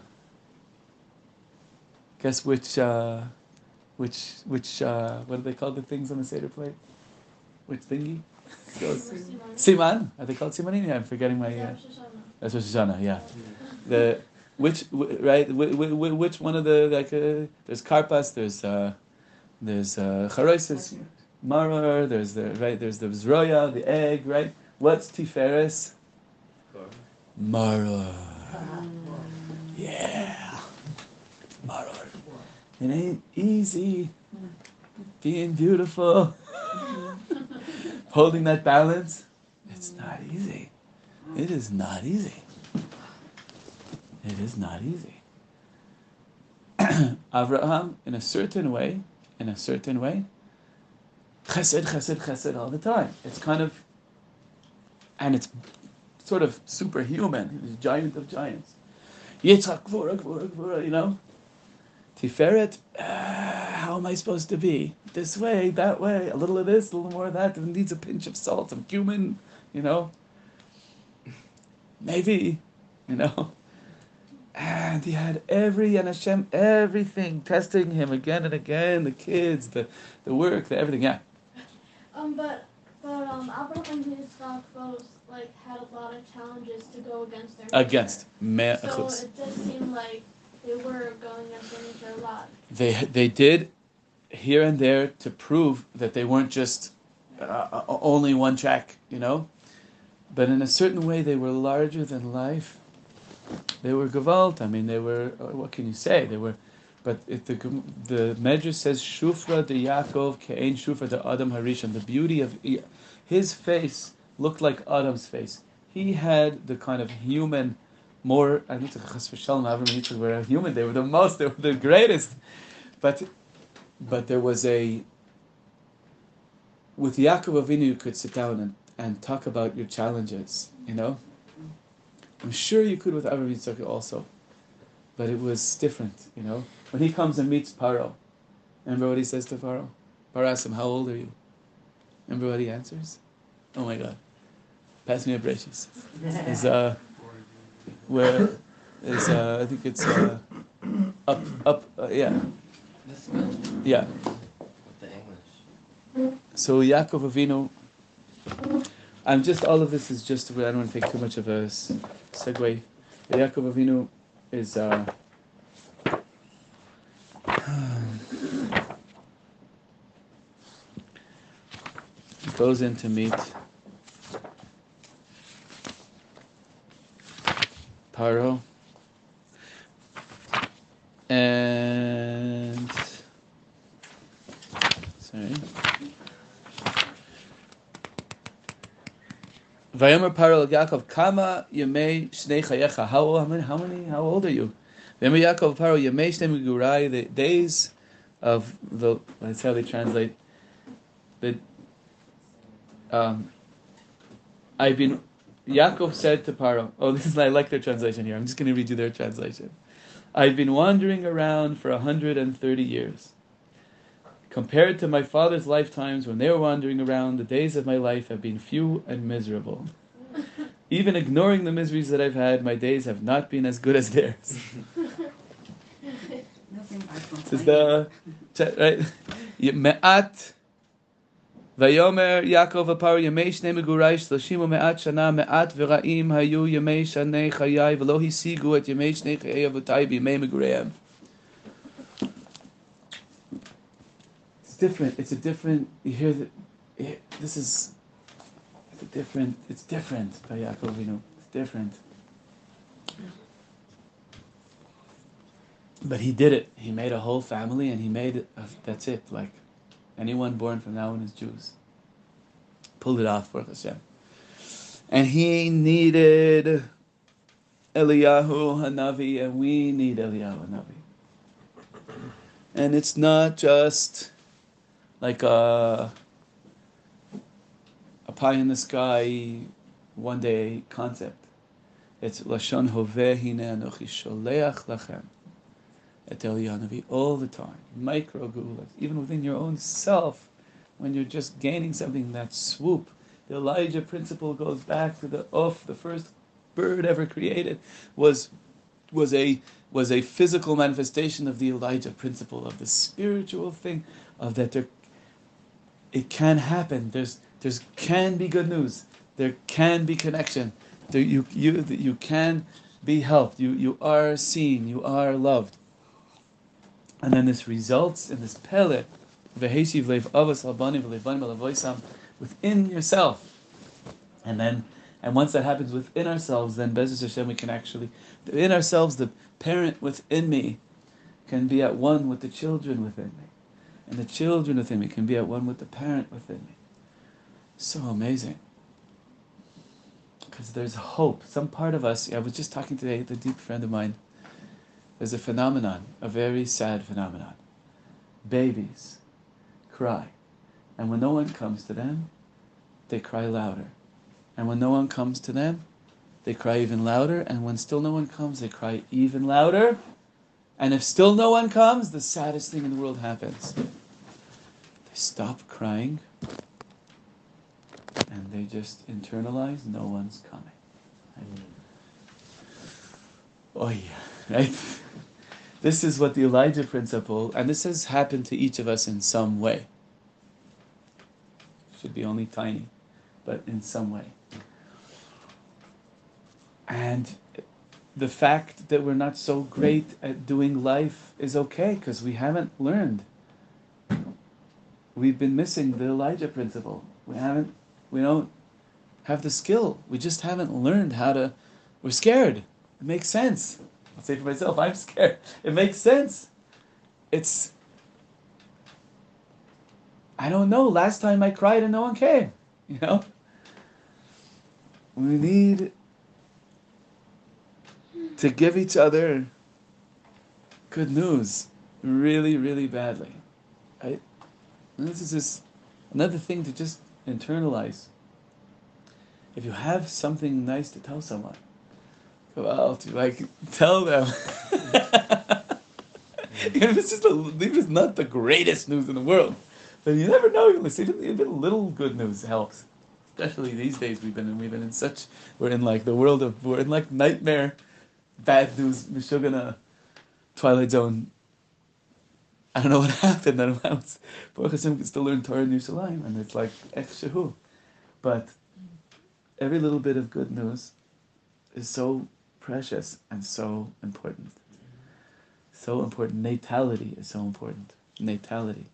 guess which? Uh, which? Which? Uh, what do they call the things on the Seder plate? Which thingy? Goes- Siman. Are they called Simanim? Yeah, I'm forgetting my. Uh, that's Rosh Hashanah. Yeah. The which wh- right? Wh- wh- wh- which one of the like? Uh, there's karpas. There's uh, there's uh, charosis, maror. There's the right. There's the zroya, the egg. Right. What's tiferes? Maror. Yeah. Maror. It ain't easy being beautiful. Holding that balance. It's not easy. It is not easy. It is not easy. Avraham, in a certain way, in a certain way, chesed, chesed, chesed all the time. It's kind of, and it's sort of superhuman. He's giant of giants. Yitzchak, gvura, gvura, gvura, you know? Tiferet, uh, how am I supposed to be? This way, that way, a little of this, a little more of that. It needs a pinch of salt, some cumin, you know? Maybe, you know? And he had every, and Hashem, everything, testing him again and again, the kids, the, the work, the everything, yeah. Um, but but um, Abraham and Yitzchak both like had a lot of challenges to go against their Against. nature. So it does seem like they were going against their nature a lot. They, they did here and there to prove that they weren't just uh, only one track, you know? But in a certain way, they were larger than life. They were gewalt. I mean, they were. uh, What can you say? They were. But if the the Medrash says Shufra de Yaakov ke'ein Shufra de Adam Harishon. The beauty of his face looked like Adam's face. He had the kind of human, more. I don't think Chas v'shalom, Avram Yitzchak were human. They were the most. They were the greatest. But, but there was a. With Yaakov Avinu, you could sit down and, and talk about your challenges. You know. I'm sure you could with Avram Yitzchak also, but it was different, you know. When he comes and meets Paro, remember what he says to Paro? Paro asks him, "How old are you?" Remember what he answers? Oh my God! Pass me a braces. Is uh, where is uh, I think it's uh, up up uh, yeah yeah. So Yaakov Avinu. I'm just all of this is just I don't want to take too much of a segue. Yaakov Avinu is uh, goes in to meet Paro. And sorry. Vayomer Paro Yaakov Kama Yemei Shnei Chayecha. How old? How many? How old are you? Yaakov Paro Megurai. The days of the. That's how they translate. The. Um, I've been. Yaakov said to Paro. Oh, this is I like their translation here. I'm just going to read you their translation. I've been wandering around for 130 years. Compared to my father's lifetimes when they were wandering around, the days of my life have been few and miserable. Even ignoring the miseries that I've had, my days have not been as good as theirs. Is the right. Me'at Vayomer Yaakov Apar Yemei Shnei Megurai Shana Me'at V'Ra'im Hayu Yemei Chayai V'Lo Hisigu Et Yemei Shnei Chayai Avutai B'Yemei It's different. It's a different. You hear that? This is. It's different. It's different by Yaakov. You know, it's different. But he did it. He made a whole family, and he made. Uh, that's it. Like anyone born from now on is Jews. Pulled it off for Hashem. And he needed Eliyahu Hanavi, and we need Eliyahu Hanavi. And it's not just like a a pie in the sky, one day concept. It's lashon hoveh hine anochi sholeach lachem Eliyahu all the time, micro geulas, even within your own self, when you're just gaining something that swoop. The Elijah principle goes back to the of the first bird ever created was was a was a physical manifestation of the Elijah principle of the spiritual thing of that there it can happen. There's there's can be good news. There can be connection. There, you you you can be helped. You you are seen. You are loved. And then this results in this pellet, within yourself. And then, and once that happens within ourselves, then Bezos Hashem, we can actually, in ourselves, the parent within me can be at one with the children within me. And the children within me can be at one with the parent within me. So amazing. Because there's hope. Some part of us, I was just talking today with a deep friend of mine. There's a phenomenon, a very sad phenomenon. Babies cry. And when no one comes to them, they cry louder. And when no one comes to them, they cry even louder. And when still no one comes, they cry even louder. And if still no one comes, the saddest thing in the world happens. They stop crying and they just internalize no one's coming. Mm. Oh yeah, right? This is what the Elijah principle, and this has happened to each of us in some way. Should be only tiny, but in some way. And the fact that we're not so great at doing life is okay because we haven't learned. We've been missing the Elijah principle. We haven't, we don't have the skill. We just haven't learned how to, we're scared. It makes sense. I'll say for myself, I'm scared. It makes sense. It's, I don't know. Last time I cried and no one came. You know? We need to give each other good news really, really badly. Right? This is just another thing to just internalize. If you have something nice to tell someone, out to like tell them. Even if it's just a, even if it's not the greatest news in the world, but you never know. You'll see even a little good news helps. Especially these days, we've been in, we've been in such we're in like the world of we're in like nightmare, bad news, Mishugana, Twilight Zone. I don't know what happened. I don't know. Baruch Hashem can still learn Torah in Yerushalayim, and it's like Ech. But every little bit of good news is so precious and so important. So important. Natality is so important. Natality.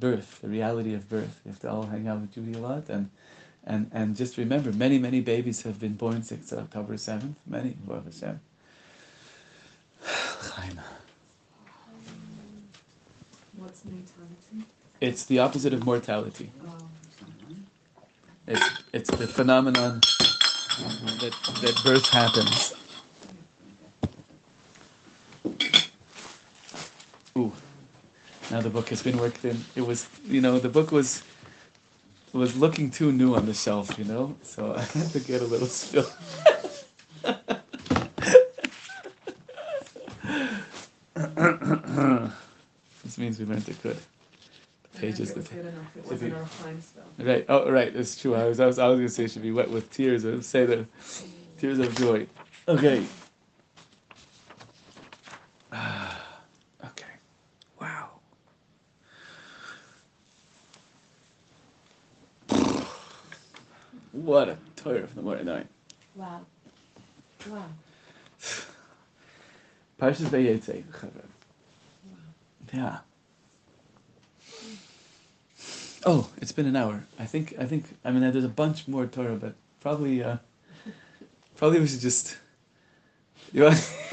birth, the reality of birth. You have to all hang out with Judy a lot, and and and just remember, many many babies have been born since October seventh. Many, Baruch Hashem. What's natality? It's the opposite of mortality. Oh, It's it's the phenomenon Mm-hmm. that that birth happens. Ooh, now the book has been worked in. It was, you know, the book was was looking too new on the shelf, you know, so I had to get a little spill. this means we learned it good. The pages, It the was good enough. It wasn't you- our time spell. Right. Oh, right. It's true. I was, I was, I was gonna say it should be wet with tears. I would say that tears of joy. Okay. okay. Wow. What a Torah from the Me'or Einayim. Wow. Wow. Parshas Vayetze. Yeah. Oh, it's been an hour. I think. I think. I mean, there's a bunch more Torah, but probably. Uh, probably we should just. You want?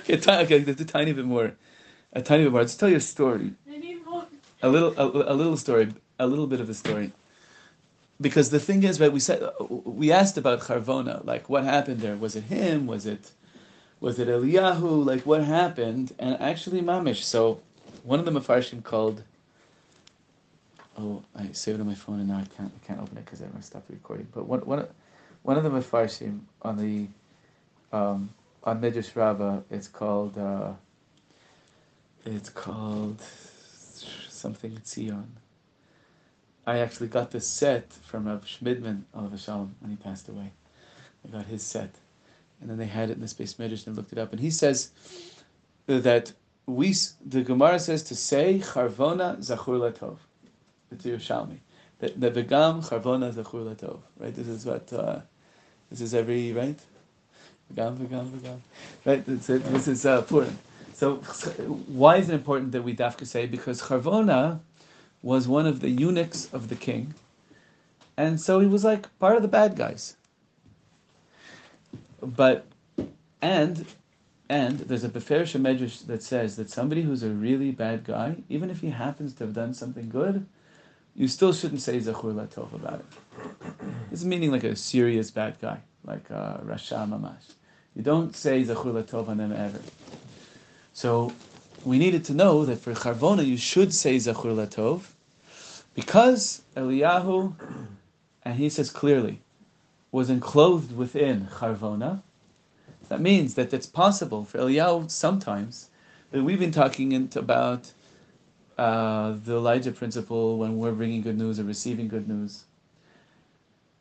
okay, ti- okay, just a tiny bit more. A tiny bit more. I'll just tell you a story. I need more. A little, a, a little story, a little bit of a story. Because the thing is, right? We said we asked about Charvona, like what happened there. Was it him? Was it, was it Eliyahu? Like what happened? And actually, Mamish. So, one of the Mefarshim called. Oh, I saved it on my phone and now I can't. I can't open it because I stopped recording. But one, one, one of the Mefarshim on the, um, on Midrash Rabbah, it's called. Uh, it's called something Tzion. I actually got this set from Rav Schmidman of Shalom when he passed away. I got his set, and then they had it in the space Midrash and looked it up. And he says that we the Gemara says to say Charvona Zachur Latov. It's Yerushalmi. That the Begam Charvona Zachur Latov. Right. This is what. Uh, this is every right. Begam Begam Begam. Right. This is, this is uh, Purim. So why is it important that we dafka say? Because Charvona was one of the eunuchs of the king, and so he was like part of the bad guys. But and and there's a Beferish Medrash that says that somebody who's a really bad guy, even if he happens to have done something good, you still shouldn't say Zachur Latov about it. This is meaning like a serious bad guy, like uh, Rasha Mamash. You don't say Zachur Latov on them ever. So we needed to know that for Charvona you should say Zachur Latov because Eliyahu, and he says clearly, was enclosed within Charvona. That means that it's possible for Eliyahu sometimes that we've been talking about uh, the Elijah principle when we're bringing good news or receiving good news.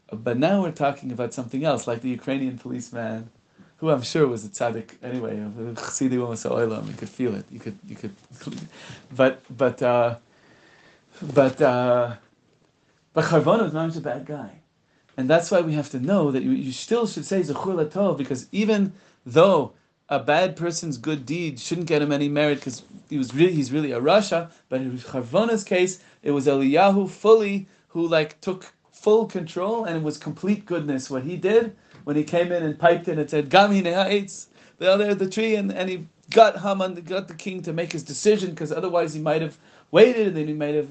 But now we're talking about something else, like the Ukrainian policeman who I'm sure was a tzaddik anyway. You could feel it. You could, you could, but but uh, but uh, but Charvona was not a bad guy, and that's why we have to know that you, you still should say zechur because even though a bad person's good deed shouldn't get him any merit because he was really he's really a rasha, but in Charvona's case it was Eliyahu fully who like took full control and it was complete goodness what he did when he came in and piped in and said, Gam hates the other the tree, and, and he got Haman, got the king to make his decision because otherwise he might have waited and then he might have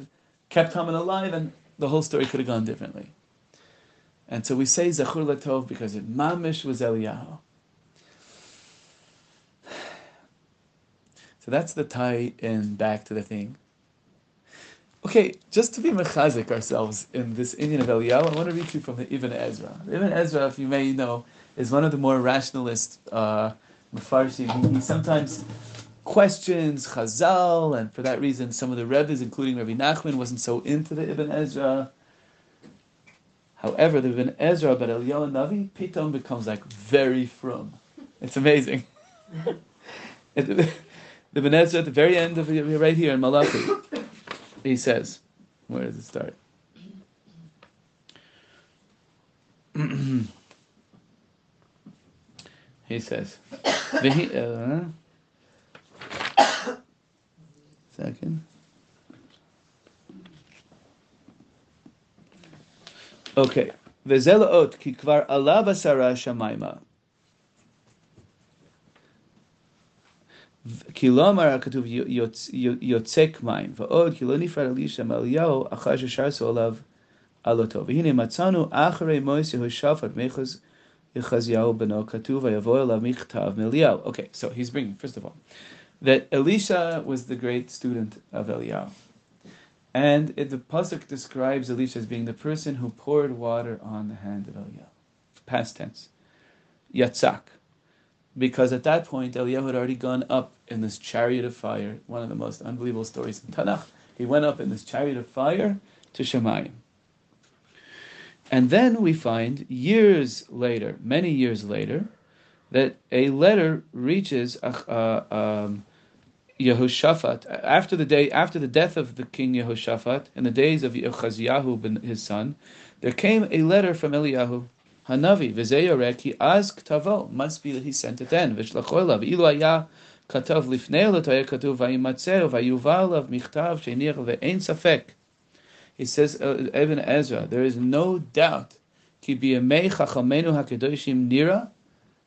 kept Haman alive, and the whole story could have gone differently. And so we say Zachur Latov because it mamish was Eliyahu. So that's the tie in back to the thing. Okay, just to be mechazik ourselves in this inyan of Eliyahu, I want to read you from the Ibn Ezra. Ibn Ezra, if you may know, is one of the more rationalist uh. He, sometimes questions Chazal, and for that reason, some of the Rebbe's, including Rabbi Nachman, wasn't so into the Ibn Ezra. However, the Ibn Ezra but Eliyahu and Navi, Pitom becomes like very from. It's amazing. the Venezia at the very end of right here in Malachi. he says, where does it start? he says, uh, second. Okay. Ki kvar shamaima. שמיימה. כי לא אמר הכתוב יוצ- יוצק מים, ועוד כי לא נפרד אלישע מאליהו אחר ששרסו עליו עלותו. והנה מצאנו אחרי מויס יהושפט מחוז יחזיהו בנו כתוב ויבוא אליו מכתב מאליהו. Okay, so he's bringing, first of all, that Elisha was the great student of Eliyahu. And it, the Pasuk describes Elisha as being the person who poured water on the hand of Eliyahu. Past tense. Yatzak. Because at that point, Eliyahu had already gone up in this chariot of fire, one of the most unbelievable stories in Tanakh. He went up in this chariot of fire to Shemayim. And then we find years later, many years later, that a letter reaches uh, um, Yehoshaphat after the day after the death of the king Yehoshaphat in the days of Yehochaziyahu his son. There came a letter from Eliyahu Hanavi v'zeyarek he asked tavo must be that he sent it then v'shlachoylav ilu haya katav lifnei l'toya katuv vayimatzeh vayuval michtav she'nir ve'ein safek he says, uh, Ezra, there is no doubt. Ki biyamei chachamenu hakedoshim nira.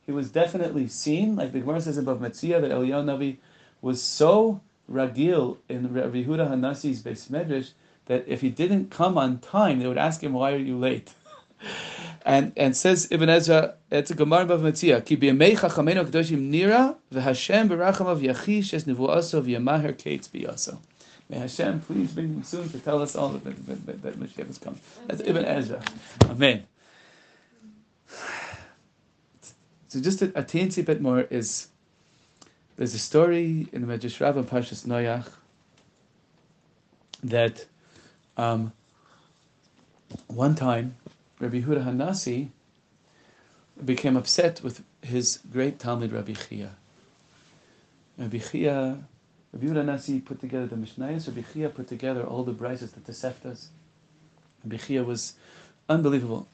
He was definitely seen, like the Gemara says Bava Metzia, that Eliyahu Navi was so ragil in Rabbi Huda Hanasi's Beis Medrash that if he didn't come on time, they would ask him, "Why are you late?" and and says Ibn Ezra, it's a Gemara of Metzia. Ki biyamei chachamenu hakedoshim nira v'Hashem berachamav yachish es nevuaso v'yamaher kates biyaso. May Hashem please bring him soon to tell us all that, that, that, that Mashiach has come. That's Ibn Ezra. Amen. So just a, a teensy bit more is there's a story in the Medrash and Parshas Noach that um, one time Rabbi Huda Hanasi became upset with his great talmid Rabbi Chia. Rabbi Chia Rabbi Yehuda Nasi put together the Mishnayos. Rabbi Chia put together all the braisos, the Toseftas. Rabbi Chia was unbelievable,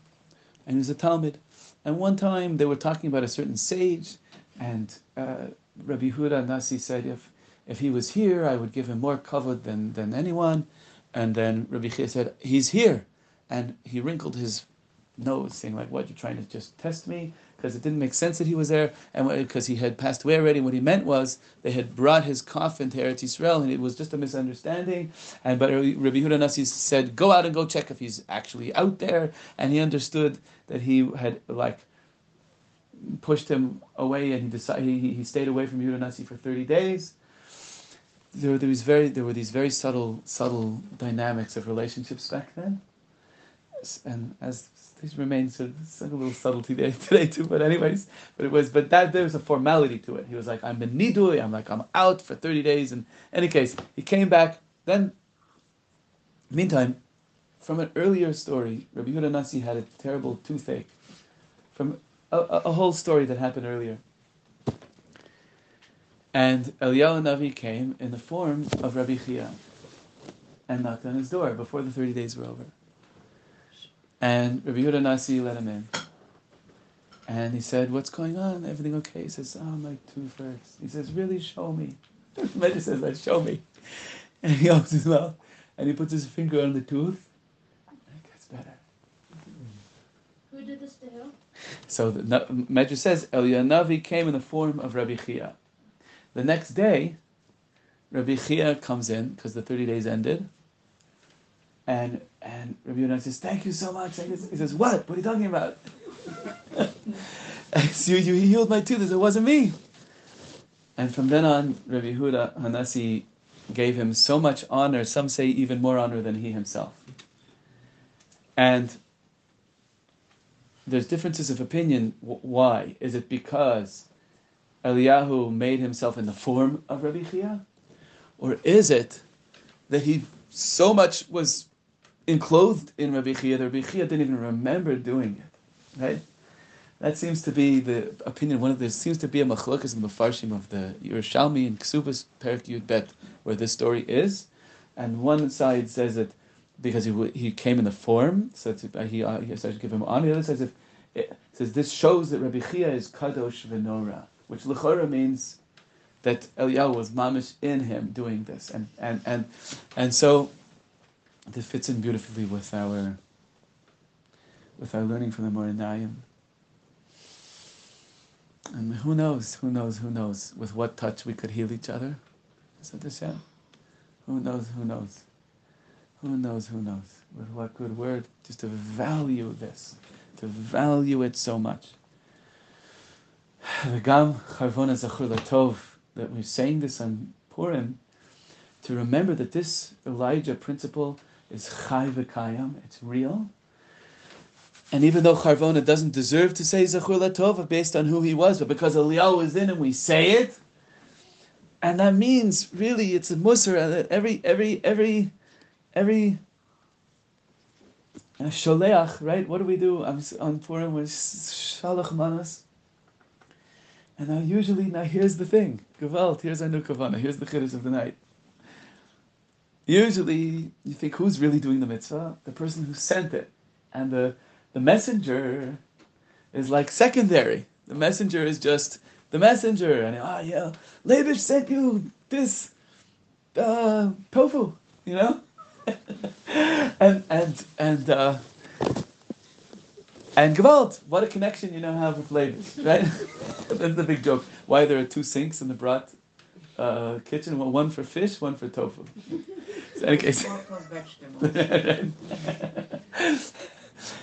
and he was a talmid. And one time they were talking about a certain sage, and uh, Rabbi Yehuda Nasi said, "If if he was here, I would give him more kavod than than anyone." And then Rabbi Chia said, "He's here," and he wrinkled his nose, saying, "Like what? You're trying to just test me?" because it didn't make sense that he was there, and because he had passed away already. What he meant was they had brought his coffin to Eretz Yisrael, and it was just a misunderstanding. And but Rabbi Huda Nasi said, "Go out and go check if he's actually out there," and he understood that he had like pushed him away, and he decided he, he stayed away from Yehuda Nasi for thirty days. There, there was very there were these very subtle subtle dynamics of relationships back then, and as these remain sort of a little subtlety there today too. But anyways, but it was but that there was a formality to it. He was like, I'm in nidui. I'm like I'm out for thirty days. And any case, he came back. Then, meantime, from an earlier story, Rabbi Yehuda Nasi had a terrible toothache. From a, a, a whole story that happened earlier. And Eliyahu Navi came in the form of Rabbi Chia and knocked on his door before the 30 days were over. And Rabbi Yehuda Nasi let him in. And he said, What's going on? Everything okay? He says, Oh, my tooth hurts. He says, Really, show me. Medrash says, like, Show me. And he opens his mouth and he puts his finger on the tooth and it gets better. Who did this to who? So the Medrash says, Eliyahu came in the form of Rabbi Chia. The next day, Rabbi Chia comes in because the 30 days ended. And and Rabbi Yehuda says, "Thank you so much." He says, "What? What are you talking about?" you, you healed my tooth. "It wasn't me." And from then on, Rabbi Yehuda Hanasi gave him so much honor. Some say even more honor than he himself. And there's differences of opinion. Why? Is it because Eliyahu made himself in the form of Rabbi Chia, or is it that he so much was enclosed in Rabbi Chia, the Rabbi Chia didn't even remember doing it. Right? That seems to be the opinion. One of the seems to be a machlokas in the farshim of the Yerushalmi and Ksubas Perik Yud Bet, where this story is, and one side says that because he he came in the form, so uh, he uh, he started to give him honor. The other side says, it says this shows that Rabbi Chia is kadosh v'nora, which lechora means that Eliyahu was mamish in him doing this, and and and and so this fits in beautifully with our with our learning from the Me'or Einayim. And who knows, who knows, who knows, with what touch we could heal each other. Is that the Shem? Who knows, who knows? Who knows, who knows? With what good word, just to value this, to value it so much. The Gam Charvona Zachur that we're saying this on Purim, to remember that this Elijah principle is Chai V'Kayam, it's real. And even though Charvona doesn't deserve to say Zachur Latov based on who he was, but because Eliyahu was in him, we say it. And that means really it's a musar that every every every every uh, sholeach, right? What do we do I'm on Purim? with shalach manas. And now usually, now here's the thing. Gewalt, here's our new kavana, here's the chiddush of the night. Usually, you think who's really doing the mitzvah? The person who sent it. And the, the messenger is like secondary. The messenger is just the messenger. And, ah, yeah, Labish sent you this uh, tofu, you know? and, and, and, uh, and Gewalt, what a connection you now have with Labish, right? That's the big joke. Why there are two sinks in the brat uh, kitchen? One for fish, one for tofu. So, in any case.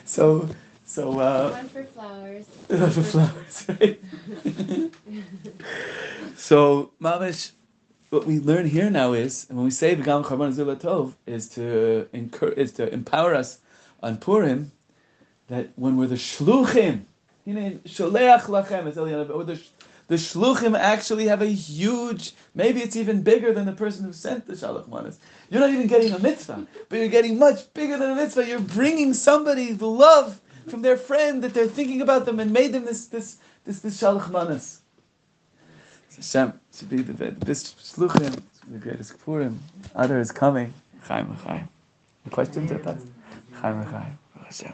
so, so. Uh, One for flowers. one for flowers, right? so, Mamish, what we learn here now is, and when we say V'gam Charvona Zila Tov, is to encourage, is to empower us on Purim, that when we're the shluchim, you know, sholeach lachem, as Eliyahu, or the the shluchim actually have a huge, maybe it's even bigger than the person who sent the shalach manas. You're not even getting a mitzvah, but you're getting much bigger than a mitzvah. You're bringing somebody the love from their friend that they're thinking about them and made them this this this this shalach manas. Hashem should be the this shluchim, the greatest Purim. Other is coming. Chaim Chaim. Questions at that? Chaim Chaim. Hashem.